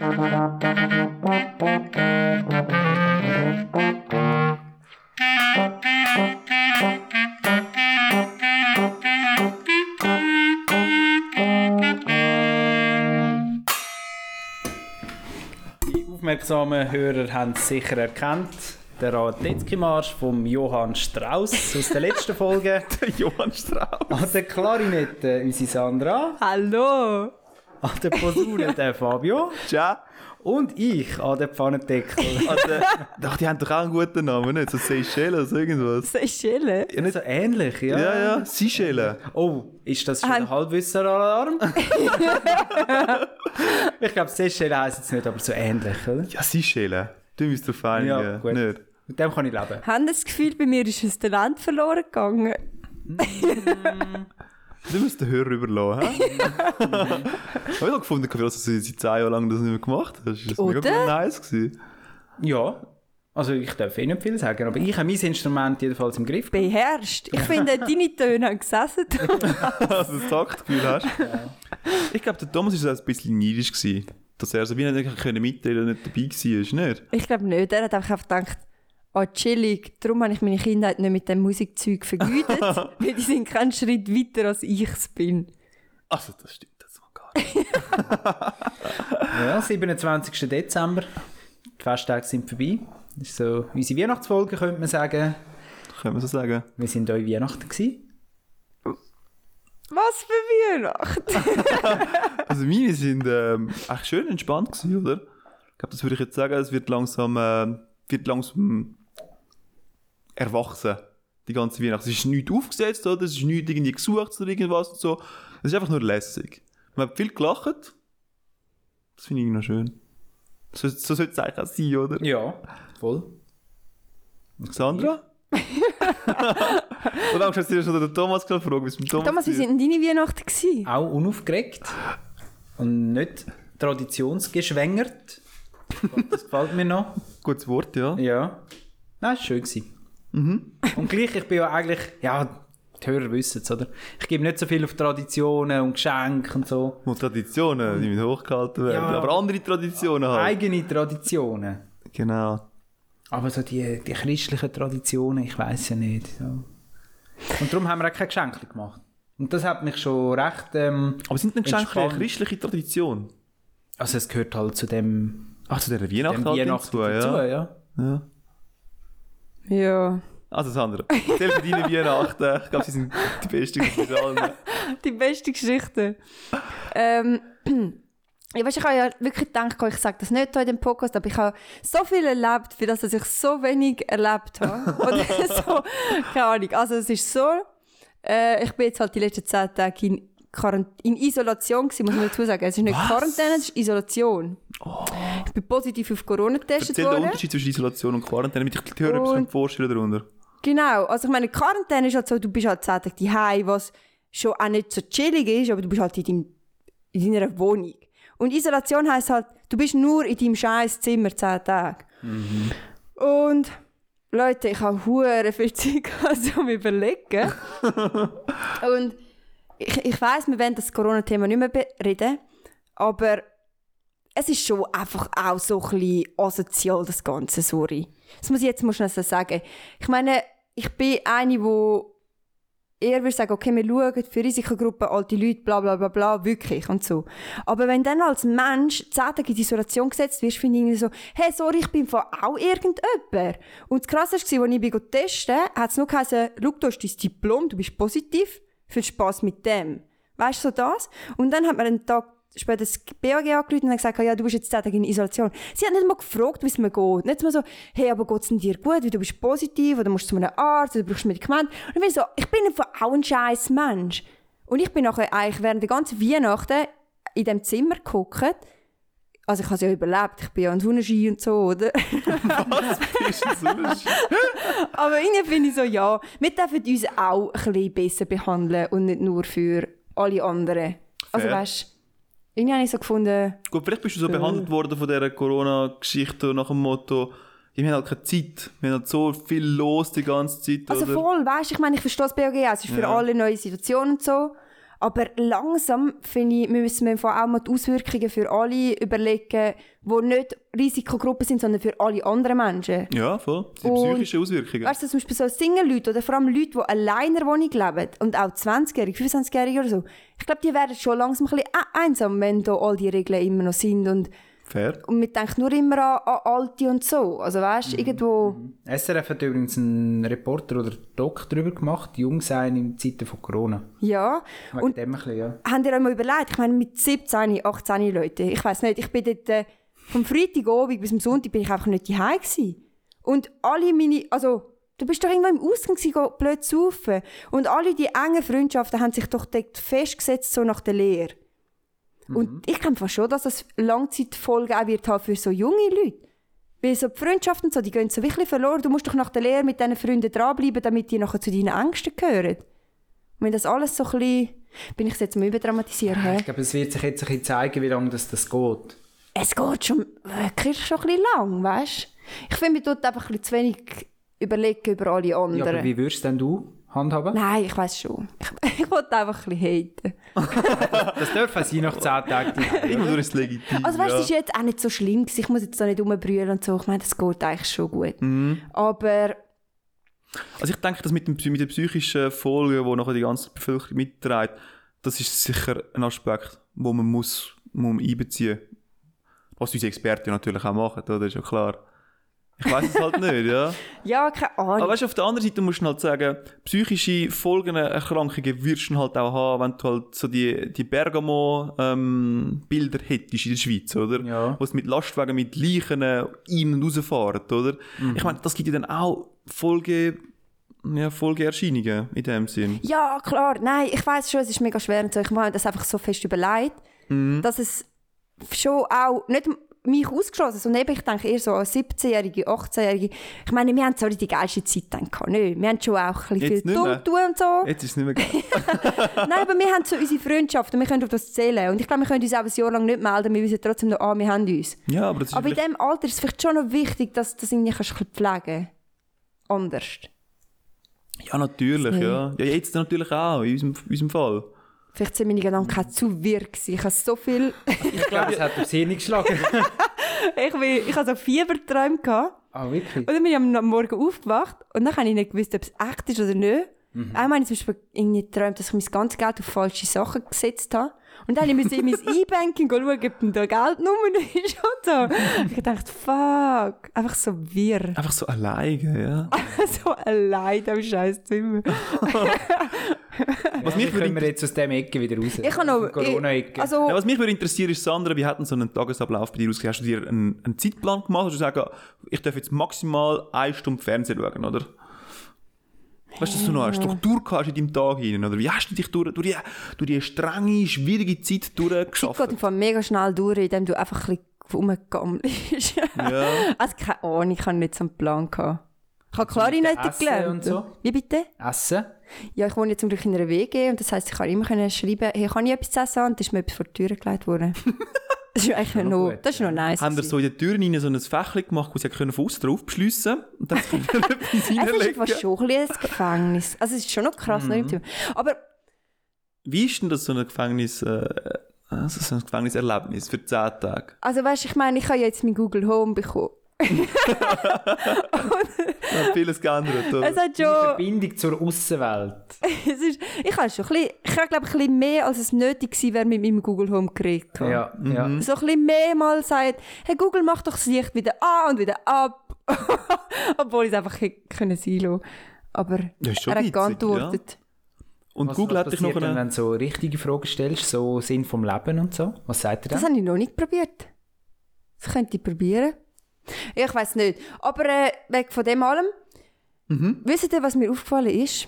Die aufmerksamen Hörer haben es sicher erkannt. Der Radetzky-Marsch von Johann Strauss aus der letzten Folge. Johann Strauss. An der Klarinette unsere Sandra, Hallo! An der Posaune der Fabio Tja. und ich an der Pfannendeckel. Also, doch, die haben doch auch einen guten Namen, nicht? So Seychelles oder irgendwas. Seychellen? Ja, nicht so ähnlich, ja? Ja, ja, Seychellen. Oh, ist das schon ein Halbwisser-Alarm? ich glaube, Seychellen heisst es nicht, aber so ähnlich, oder? Ja, Seychellen. Du musst drauf einigen. Ja, gut. Nicht? Mit dem kann ich leben. Haben das Gefühl, bei mir ist ein Talent verloren gegangen? Du musst den Hörer überlassen. hä? Habe ich auch gefunden, dass du seit 10 Jahren lang das nicht mehr gemacht hast. Das war mega nice. Gewesen. Ja. Also ich darf eh nicht viel sagen, aber ich habe mein Instrument jedenfalls im Griff. Beherrscht. Ich finde, deine Töne haben gesessen. Dass du das Taktgefühl hast. Ich glaube, der Thomas war ein bisschen neidisch. Gewesen, dass er so wie nicht können mitteilen und nicht dabei war. Nicht? Ich glaube nicht. Er hat einfach gedacht, oh chillig, darum habe ich meine Kindheit nicht mit dem Musikzeug vergütet, weil die sind keinen Schritt weiter als ich es bin. Also, das stimmt jetzt mal gar nicht. Ja, 27. Dezember. Die Festtage sind vorbei. Das ist so unsere Weihnachtsfolge, könnte man sagen. Können wir so sagen. Wir sind euch Weihnachten gewesen. Was für Weihnachten? Also, meine sind ähm, echt schön entspannt gewesen, oder? Ich glaube, das würde ich jetzt sagen. Es wird langsam, äh, wird langsam erwachsen. Die ganze Weihnacht. Es ist nichts aufgesetzt, oder? Es ist nichts irgendwie gesucht oder irgendwas und so. Es ist einfach nur lässig. Man hat viel gelacht. Das finde ich noch schön. So, so sollte es eigentlich auch sein, oder? Ja, voll. Sandra? Und dann hast du dir schon den Thomas gefragt, wie es mit Thomas Thomas, wie sind denn deine Weihnachten gewesen? Auch unaufgeregt und nicht traditionsgeschwängert. Das gefällt mir noch. Gutes Wort, ja. Ja. Nein, es war schön. gewesen. Und gleich, ich bin ja eigentlich, ja, die Hörer wissen es, oder? Ich gebe nicht so viel auf Traditionen und Geschenke und so. Und Traditionen, die müssen hochgehalten werden. Ja. Aber andere Traditionen halt. Eigene Traditionen. Genau. Aber so die, die christlichen Traditionen, ich weiß ja nicht. So. Und darum haben wir auch keine Geschenke gemacht. Und das hat mich schon recht. Ähm, Aber sind denn Geschenke eine christliche Tradition? also, es gehört halt zu dem, Ach, zu dieser dem Weihnachten Weihnachten dazu, dazu, ja. ja. ja. Ja. Also Sandra, erzähl für deine Weihnachten. Ich glaube, sie sind die besten von allen. Die beste Geschichte. ähm, ja, weißt, ich habe ja wirklich gedacht, ich sage das nicht hier in dem Podcast, aber ich habe so viel erlebt, für das dass ich so wenig erlebt habe. Oder so, keine Ahnung. Also es ist so, äh, ich bin jetzt halt die letzten zehn Tage in, Quarant in Isolation gewesen, muss man dazu sagen. Es ist nicht Was? Quarantäne, es ist Isolation. Ich bin positiv auf Corona getestet Erzähl den worden. Unterschied zwischen Isolation und Quarantäne, damit ich die Hörer Und- etwas vorstellen darunter. Genau, also ich meine, Quarantäne ist halt so, du bist halt 10 Tage daheim, was schon auch nicht so chillig ist, aber du bist halt in, deinem, in deiner Wohnung. Und Isolation heisst halt, du bist nur in deinem scheiß Zimmer 10 Tage. Und Leute, ich habe hure viel Zeit gehabt, um zu überlegen. Und ich, ich weiss, wir wollen das Corona-Thema nicht mehr reden, aber es ist schon einfach auch so ein bisschen asozial, das Ganze, sorry. Das muss ich jetzt mal schnell so sagen. Ich meine, ich bin eine, die eher würde sagen, okay, wir schauen für Risikogruppen, alte Leute, bla bla bla bla, wirklich und so. Aber wenn dann als Mensch zehn Tage in die Isolation gesetzt wirst, finde ich so, hey, sorry, ich bin von auch irgendjemand. Und das Krasse war, als ich testen hat es nur geheißen, schau, du hast dein Diplom, du bist positiv, viel Spass mit dem. Weißt du, so das? Und dann hat man einen Tag später das BAG angerufen und gesagt, ja, du bist jetzt zehn Tage in Isolation. Sie hat nicht mal gefragt, wie es mir geht. Nicht mal so, hey, aber geht es dir gut, weil du bist positiv, oder musst du zu einem Arzt, oder brauchst du Medikamente. Und ich bin so, ich bin einfach auch ein scheiß Mensch. Und ich bin nachher eigentlich während der ganzen Weihnachten in diesem Zimmer geguckt. Also ich habe es ja überlebt, ich bin ja ein Sonnenschein und so, oder? Ist das so? Aber irgendwie finde ich so, ja, wir dürfen uns auch ein bisschen besser behandeln und nicht nur für alle anderen. Also Fair. weißt du, irgendwie habe ich so gefunden, Gut, vielleicht bist du so behandelt worden von dieser Corona-Geschichte nach dem Motto, wir haben halt keine Zeit. Wir haben halt so viel los die ganze Zeit. Also oder? voll, weißt du, ich meine, ich verstehe das auch, es ist für Ja. alle neue Situationen und so. Aber langsam, finde ich, müssen wir vor allem mal die Auswirkungen für alle überlegen, die nicht Risikogruppen sind, sondern für alle anderen Menschen. Ja, voll. Die psychischen Auswirkungen. Weißt du, zum Beispiel so Single-Leute oder vor allem Leute, die allein in Wohnung leben und auch 20-Jährige, 25-Jährige oder so, ich glaube, die werden schon langsam ein bisschen einsam, wenn da all die Regeln immer noch sind und, Fair. und man denkt nur immer an, an Alte und so. Also weißt du, irgendwo... SRF hat übrigens einen Reporter oder Doc darüber gemacht, jung sein in Zeiten von Corona. Ja, Wegen und dem ein bisschen, ja. habt ihr euch mal überlegt, ich meine mit 17, 18 Leuten, ich weiß nicht, ich bin dort äh, vom Freitagabend bis zum Sonntag bin ich einfach nicht daheim gewesen. Und alle meine, also du bist doch irgendwo im Ausgang gewesen, blöd saufen. Und alle die engen Freundschaften haben sich doch dort festgesetzt, so nach der Lehre. Und ich glaube fast schon, dass das Langzeitfolgen auch wird haben für so junge Leute. Weil so die Freundschaften und so, die gehen so wirklich verloren. Du musst doch nach der Lehre mit diesen Freunden dranbleiben, damit die nachher zu deinen Ängsten gehören. Und wenn das alles so ein bisschen... Bin ich es jetzt mal überdramatisieren? Ich glaube, es wird sich jetzt ein bisschen zeigen, wie lange das, das geht. Es geht schon wirklich schon ein bisschen lang, weißt du? Ich finde, mir tut einfach ein bisschen zu wenig überlegen über alle Ja, anderen. aber wie würdest denn du handhaben? Nein, ich weiß schon. Ich, ich wollte einfach ein bisschen haten. Das dürfen sie nach 10 Tagen. Irgendwo ist es legitim. Also weißt du, ja. es ist jetzt auch nicht so schlimm. gewesen. Ich muss jetzt da nicht rumbrüllen und so. Ich meine, das geht eigentlich schon gut. Mhm. Aber Also ich denke, dass mit, dem, mit den psychischen Folgen, die nachher die ganze Bevölkerung mitträgt, das ist sicher ein Aspekt, wo man muss, muss einbeziehen Was unsere Experten natürlich auch machen, oder? Das ist ja klar. Ich weiß es halt nicht, ja. ja, keine Ahnung. Aber weißt du, auf der anderen Seite musst du halt sagen, psychische Folgen, Erkrankungen wirst du halt auch haben, wenn du halt so die, die Bergamo-Bilder hättest in der Schweiz, oder? Ja. Wo es mit Lastwagen, mit Leichen ein- und rausfahren, oder? Ich meine, das gibt ja dann auch Folge, ja, Folgeerscheinungen in dem Sinn. Ja, klar. Nein, ich weiß schon, es ist mega schwer und so. Ich mache das einfach so fest überlegt, Mhm. dass es schon auch nicht mich ausgeschlossen, sondern eben, ich denke eher so als 17-Jährige, 18-Jährige. Ich meine, wir haben nicht die geilste Zeit dann gehabt, nicht? Wir haben schon auch ein bisschen viel dumm tun und so. Jetzt ist es nicht mehr geil. Nein, aber wir haben so unsere Freundschaft und wir können auf das zählen. Und ich glaube, wir können uns auch ein Jahr lang nicht melden, wir wissen trotzdem noch, ah, wir haben uns. ja, aber das ist Aber in diesem Alter ist es vielleicht schon noch wichtig, dass du das irgendwie kannst pflegen Anders. Ja, natürlich, ja. Ja, jetzt natürlich auch, in unserem, in unserem Fall. Vielleicht sind meine Gedanken auch zu wirr gewesen. Ich habe so viel... Ich glaube, es hat aufs Hirn geschlagen. ich, bin, ich habe so Fieberträume gehabt. Ah, wirklich? Und dann bin ich am Morgen aufgewacht und dann habe ich nicht gewusst, ob es echt ist oder nicht. Einmal habe ich zum Beispiel irgendwie geträumt, dass ich mein ganzes Geld auf falsche Sachen gesetzt habe. Und dann musste ich in mein E-Banking schauen, ob denn da Geldnummer ist und so. Ich dachte, fuck, einfach so wirr. Einfach so alleine, ja. so allein am scheiß Zimmer. Was mich würde wir jetzt aus dem Ecke wieder raus? Ich habe noch... Corona-Ecke. Also, Ja, was mich würde interessieren ist, Sandra, wie hat denn so einen Tagesablauf bei dir ausgesehen? Hast du dir einen, einen Zeitplan gemacht? Hast du sagen, ich darf jetzt maximal eine Stunde Fernsehen schauen, oder? Weißt du, dass du noch eine Struktur hast in deinem Tag hinein, oder? Wie hast du dich durch, durch, die, durch die strenge, schwierige Zeit es durchgeschafft? geht im Fall mega schnell durch, indem du einfach ein bisschen rumgammelst. Ja. also keine Ahnung, ich habe nicht so einen Plan gehabt. Ich habe Klarinette gelernt. so? Wie bitte? Essen? Ja, ich wohne jetzt zum Glück in einer WG und das heisst, ich kann immer können schreiben, hey, kann ich etwas zu essen? Und ist mir etwas vor die Tür gelegt worden. das ist eigentlich noch noch, gut, das ist noch nice. Haben wir so in den Türen hinein so ein Fächchen gemacht, wo sie können von außen drauf beschliessen und dann können etwas es ist schon ein bisschen ein Gefängnis. Also es ist schon noch krass. Mhm. Mhm. Aber Wie ist denn das so ein Gefängnis, äh, also so ein Gefängniserlebnis für 10 Tage? also weißt, ich meine, ich habe jetzt mein Google Home bekommen. Ja, vieles geändert, oder? Es hat Die schon... Verbindung zur Außenwelt. ich habe schon ein bisschen, ich habe glaube ich ein bisschen mehr, als es nötig gewesen wäre, mit meinem Google Home gehabt. Ja, ja. So ein bisschen mehr mal sagt, hey Google, mach doch das Licht wieder an und wieder ab. Obwohl ich es einfach hätte können sein lassen. Aber Ja, er hat geantwortet. Und Was, Google was hat dich noch eine... wenn du so richtige Fragen stellst, so Sinn vom Leben und so? Was sagt er Das dann? habe ich noch nicht probiert. Das könnte ich probieren. Ich weiß nicht. Aber äh, weg von dem allem, Mhm. wisst ihr, was mir aufgefallen ist?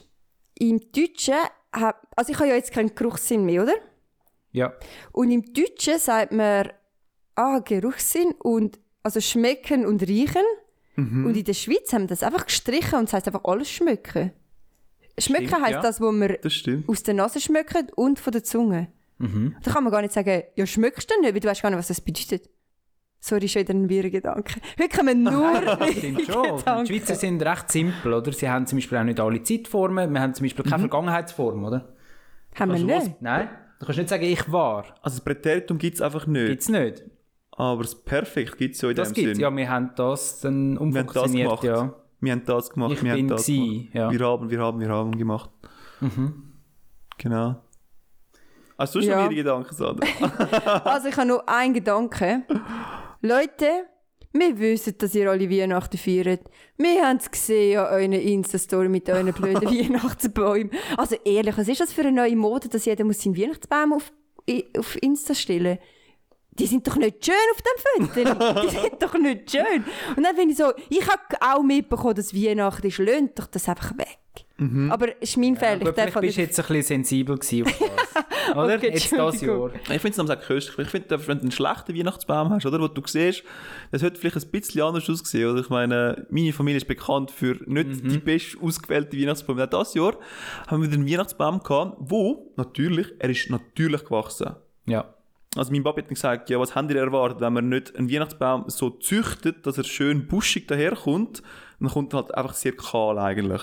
Im Deutschen, hab, also ich habe ja jetzt keinen Geruchssinn mehr, oder? Ja. Und im Deutschen sagt man ah, Geruchssinn und also schmecken und riechen. Mhm. Und in der Schweiz haben wir das einfach gestrichen und es heisst einfach alles schmecken. Schmecken Stimmt, heisst ja. das, wo man Das stimmt. aus der Nase schmecken und von der Zunge. Mhm. Da kann man gar nicht sagen, ja, schmeckst du nicht, weil du weißt gar nicht, was das bedeutet. Sorry, schon wieder ein wirrer Gedanke. Heute kommen nur Stimmt schon. Die Gedanken. Schweizer sind recht simpel, oder? Sie haben zum Beispiel auch nicht alle Zeitformen. Wir haben zum Beispiel keine Vergangenheitsform, oder? Haben wir Also was- nicht. Nein, du kannst nicht sagen, ich war. Also das Präteritum gibt es einfach nicht. Gibt's nicht. Aber das Perfekt gibt es ja in Das dem gibt's. Sinn. Ja, wir haben das dann wir haben das umfunktioniert, gemacht. ja. Wir haben das gemacht. Ich wir bin haben das gsi, gemacht. ja. Wir haben, wir haben, wir haben gemacht. Genau. Hast du schon Ja. wieder Gedanken, Sandra? Also ich habe nur einen Gedanke. Leute, wir wissen, dass ihr alle Weihnachten feiert. Wir haben es gesehen an euren Insta-Story mit euren blöden Weihnachtsbäumen. Also ehrlich, was ist das für eine neue Mode, dass jeder muss seinen Weihnachtsbaum auf, auf Insta stellen die sind doch nicht schön auf dem Foto. Die sind doch nicht schön. Und dann finde ich so, ich habe auch mitbekommen, dass Weihnachten ist. Löhnt doch das einfach weg. Aber es ist mein Fehler. Aber ich vielleicht bist du jetzt ein bisschen sensibel gewesen auf das. Oder? Okay, jetzt das Jahr. Ich finde es auch köstlich. Ich finde, wenn du einen schlechten Weihnachtsbaum hast, oder, wo du siehst, das hat vielleicht ein bisschen anders ausgesehen. Oder? Ich meine, meine Familie ist bekannt für nicht die best ausgewählte Weihnachtsbäume. Auch dieses Jahr haben wir wieder einen Weihnachtsbaum gehabt, wo natürlich, er ist natürlich gewachsen. Ja. Also mein Papa hat mir gesagt, ja, was habt ihr erwartet, wenn man nicht einen Weihnachtsbaum so züchtet, dass er schön buschig daherkommt, dann kommt er halt einfach sehr kahl eigentlich.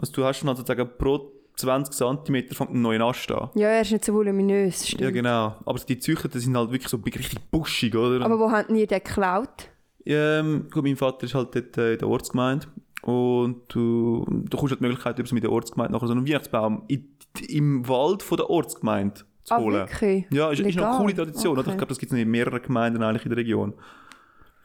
Also du hast schon sozusagen pro 20 cm fängt ein neuer Ast an. Ja, er ist nicht so voluminös, stimmt. Ja, genau. Aber die Züchter sind halt wirklich so richtig buschig, oder? Aber wo haben die den geklaut? Ähm, gut, mein Vater ist halt dort äh, in der Ortsgemeinde. Und du, du kommst halt die Möglichkeit, über mit der Ortsgemeinde nachher so einen Weihnachtsbaum in, im Wald von der Ortsgemeinde zu Ah, holen. wirklich? Ja, ist, ist noch eine coole Tradition. Oder? Okay. Ich glaube, das gibt es in mehreren Gemeinden eigentlich in der Region.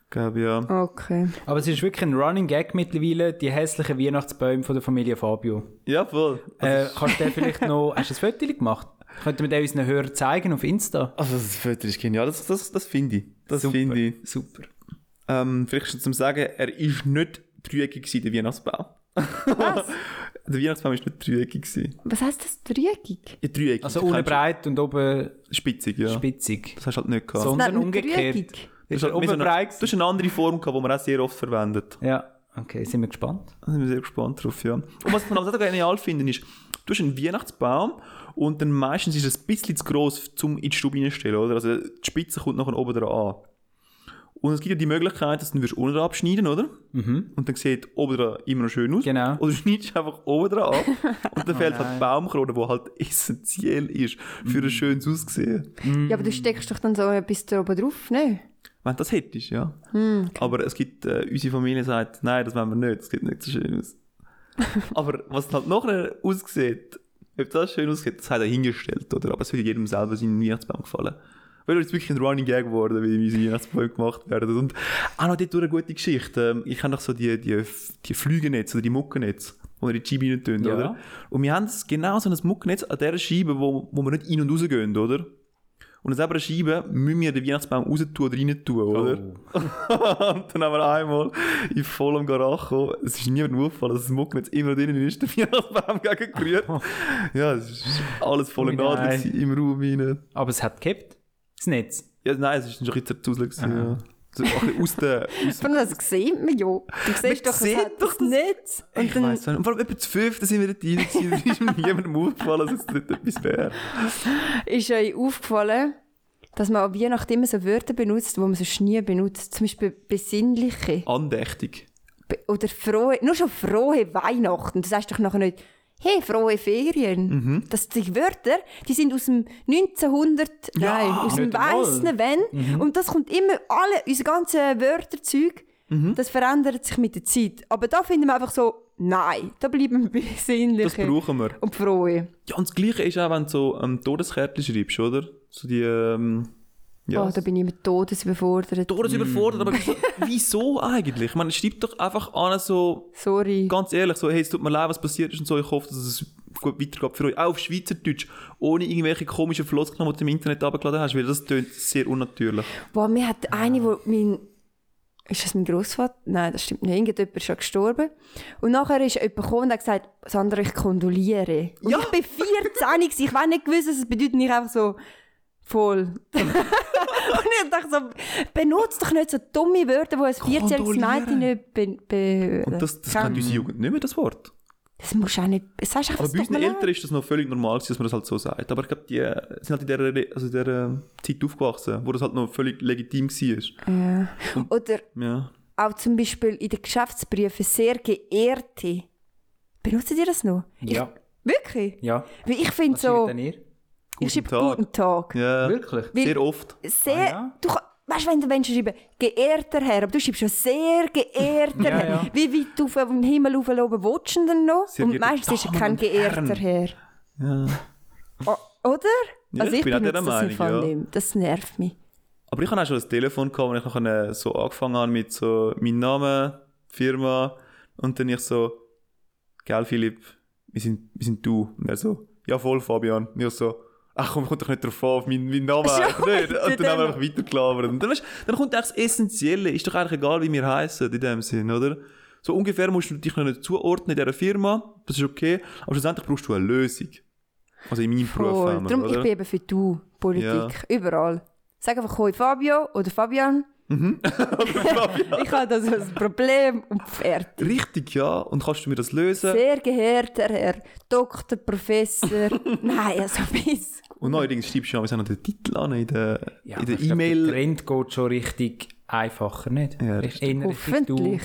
Ich glaube, ja. Okay. Aber es ist wirklich ein Running Gag mittlerweile, die hässlichen Weihnachtsbäume von der Familie Fabio. Ja, voll. Äh, kannst du den vielleicht noch... Hast du ein Foto gemacht? Könnten wir den unseren Hörern zeigen auf Insta? Also, das Foto ist genial. Das, das, das finde ich. Das Super. finde ich. Super. Ähm, vielleicht schon zum Sagen, er ist nicht dreieckig gewesen, der Weihnachtsbaum. Was? Der Weihnachtsbaum ist nicht dreieckig gewesen. Was heisst das? Dreieckig? Ja, dreieckig. Also unten breit und oben Spitzig, ja. spitzig. Das hast du halt nicht gehabt. Sondern umgekehrt. Dreieckig? Das Ist ist, halt so eine, das ist eine andere Form, die man auch sehr oft verwendet. Ja, okay, sind wir gespannt. Da sind wir sehr gespannt drauf, ja. Und was ich auch genial finde, ist, du hast einen Weihnachtsbaum und dann meistens ist es ein bisschen zu gross, um in die Stube reinzustellen, oder? Also die Spitze kommt nachher oben dran an. Und es gibt ja die Möglichkeit, dass du dann unten dran abschneiden, oder? Und dann sieht oben dran immer noch schön aus. Genau. Oder du schneidest einfach oben dran ab und dann fehlt halt die Baumkrone, die halt essentiell ist für ein schönes Aussehen. Ja, aber du steckst doch dann so etwas da oben drauf, ne? Wenn du das hättest, ja. Aber es gibt, äh, unsere Familie sagt, nein, das wollen wir nicht, das sieht nicht so schön aus. Aber was halt nachher aussieht, ob das schön aussieht, das hat er hingestellt, oder? Aber es wird jedem selber seinen Weihnachtsbaum gefallen. Weil es ist wirklich ein Running Gag geworden, wie unsere Weihnachtsbäume gemacht werden. Und auch noch dort eine gute Geschichte. Ähm, Ich kenne doch so die, die, die Flügenetze oder die Muckennetze, in die Scheibe rein tun, Ja. oder? Und wir haben genau so ein Muckennetz an dieser Scheibe, wo, wo wir nicht rein und raus gehen, oder? Und dieser Scheibe müssen wir den Weihnachtsbaum raus tun oder rein tun, oder? und dann haben wir einmal in vollem Garage gekommen. Es ist niemandem aufgefallen, dass das Muckennetz immer drinnen ist, der Weihnachtsbaum gegengerührt. ja, es ist alles voller Ui, Nadel im Raum rein. Aber es hat gekippt. Das Netz. Ja, nein, es ist schon ein bisschen gewesen, ja. Aus der... Aus Von das sieht man ja. Du siehst doch, sieht hat doch das Netz. Und ich dann weiss nicht. Und vor allem etwa zu fünf, da sind wir dort rein gewesen. Da ist mir niemandem aufgefallen, dass es nicht etwas wäre. ist euch aufgefallen, dass man an Weihnachten immer so Wörter benutzt, die man sonst nie benutzt. Zum Beispiel besinnliche. Andächtig. Be- Oder frohe, nur schon frohe Weihnachten. Du sagst doch nachher nicht, hey, frohe Ferien. Das, die Wörter, die sind aus dem 1900, nein, aus dem weissen wenn. Und das kommt immer, alle, unsere ganzen Wörterzeug, das verändert sich mit der Zeit. Aber da finden wir einfach so, nein, da bleiben wir Das besinnliche brauchen wir. und frohe. Ja, und das Gleiche ist auch, wenn du so ähm, Todeskärtchen schreibst, oder? So die, ähm, ja. Oh, da bin ich mit todesüberfordert. Todes überfordert, aber wieso, wieso eigentlich? Ich meine, schreib doch einfach an so, Sorry. ganz ehrlich, so, hey, es tut mir leid, was passiert ist und so, ich hoffe, dass es gut weitergeht für euch. Auch auf Schweizerdeutsch, ohne irgendwelche komischen Floskeln, die du im Internet abgeladen hast, weil das tönt sehr unnatürlich. Boah, mir hat eine, wo mein... Ist das mein Großvater? Nein, das stimmt nicht. Irgendjemand ist schon gestorben. Und nachher ist jemand gekommen und hat gesagt, Sandra, ich kondoliere. Und Ja. ich bin 14 gewesen. Ich weiß nicht gewusst, was es bedeutet. Und ich einfach so, voll. und ich dachte so, benutzt doch nicht so dumme Wörter, die ein 14-jähriges Mädchen nicht be be Und das, das kann. kennt unsere Jugend nicht mehr, das Wort. Das musst du auch nicht... Sagst einfach, Aber es bei unseren. Eltern ist das noch völlig normal, dass man das halt so sagt. Aber ich glaube, die äh, sind halt in dieser, also in dieser Zeit aufgewachsen, wo das halt noch völlig legitim war. Ja. Oder Ja. auch zum Beispiel in den Geschäftsbriefen sehr geehrte. Benutzen die das noch? Ja. Wirklich? Ja. Weil ich finde Was so, schreibt denn ihr? Ich schreibe Tag. guten Tag. Ja, Wirklich? Weil- sehr oft. Sehr, Ah, ja? du, weißt du, wenn du Menschen schreiben, geehrter Herr, aber du schreibst schon sehr geehrter Ja, Herr. ja. Wie weit du vom Himmel rauf oben willst du denn noch? Sehr Und meistens ist er kein geehrter. Herr. Ja. O- oder? Ja, also ich ich, bin auch das im Meinung, Fall ja. nicht. Das nervt mich. Aber ich hatte auch schon ein Telefon, gehabt, wo ich nachher so angefangen habe mit so meinem Namen, Firma und dann ich so, gell Philipp, wir sind, wir sind du. Und er so, ja voll Fabian. Und ich so, ach komm, kommt doch nicht drauf an, auf meinen, Schon, eigentlich nicht. Und dann haben wir einfach weitergelabert. Und dann, weißt, dann kommt eigentlich das Essentielle, ist doch eigentlich egal, wie wir heißen in dem Sinn, oder? So ungefähr musst du dich noch nicht zuordnen in dieser Firma, das ist okay, aber schlussendlich brauchst du eine Lösung. Also in meinem Beruf Voll. haben wir, Darum, ich bin eben für du, Politik, überall. Sag einfach «Hoi Fabio» oder «Fabian». Mhm. ich habe das als Problem und fertig. Richtig, ja. Und kannst du mir das lösen? Sehr geehrter Herr Doktor, Professor. Nein, also bis. Und neuerdings schreibst du ja noch den Titel an in der Ja, in der glaub, Der E-Mail. Trend geht schon richtig einfacher, nicht? Ja, Hoffentlich.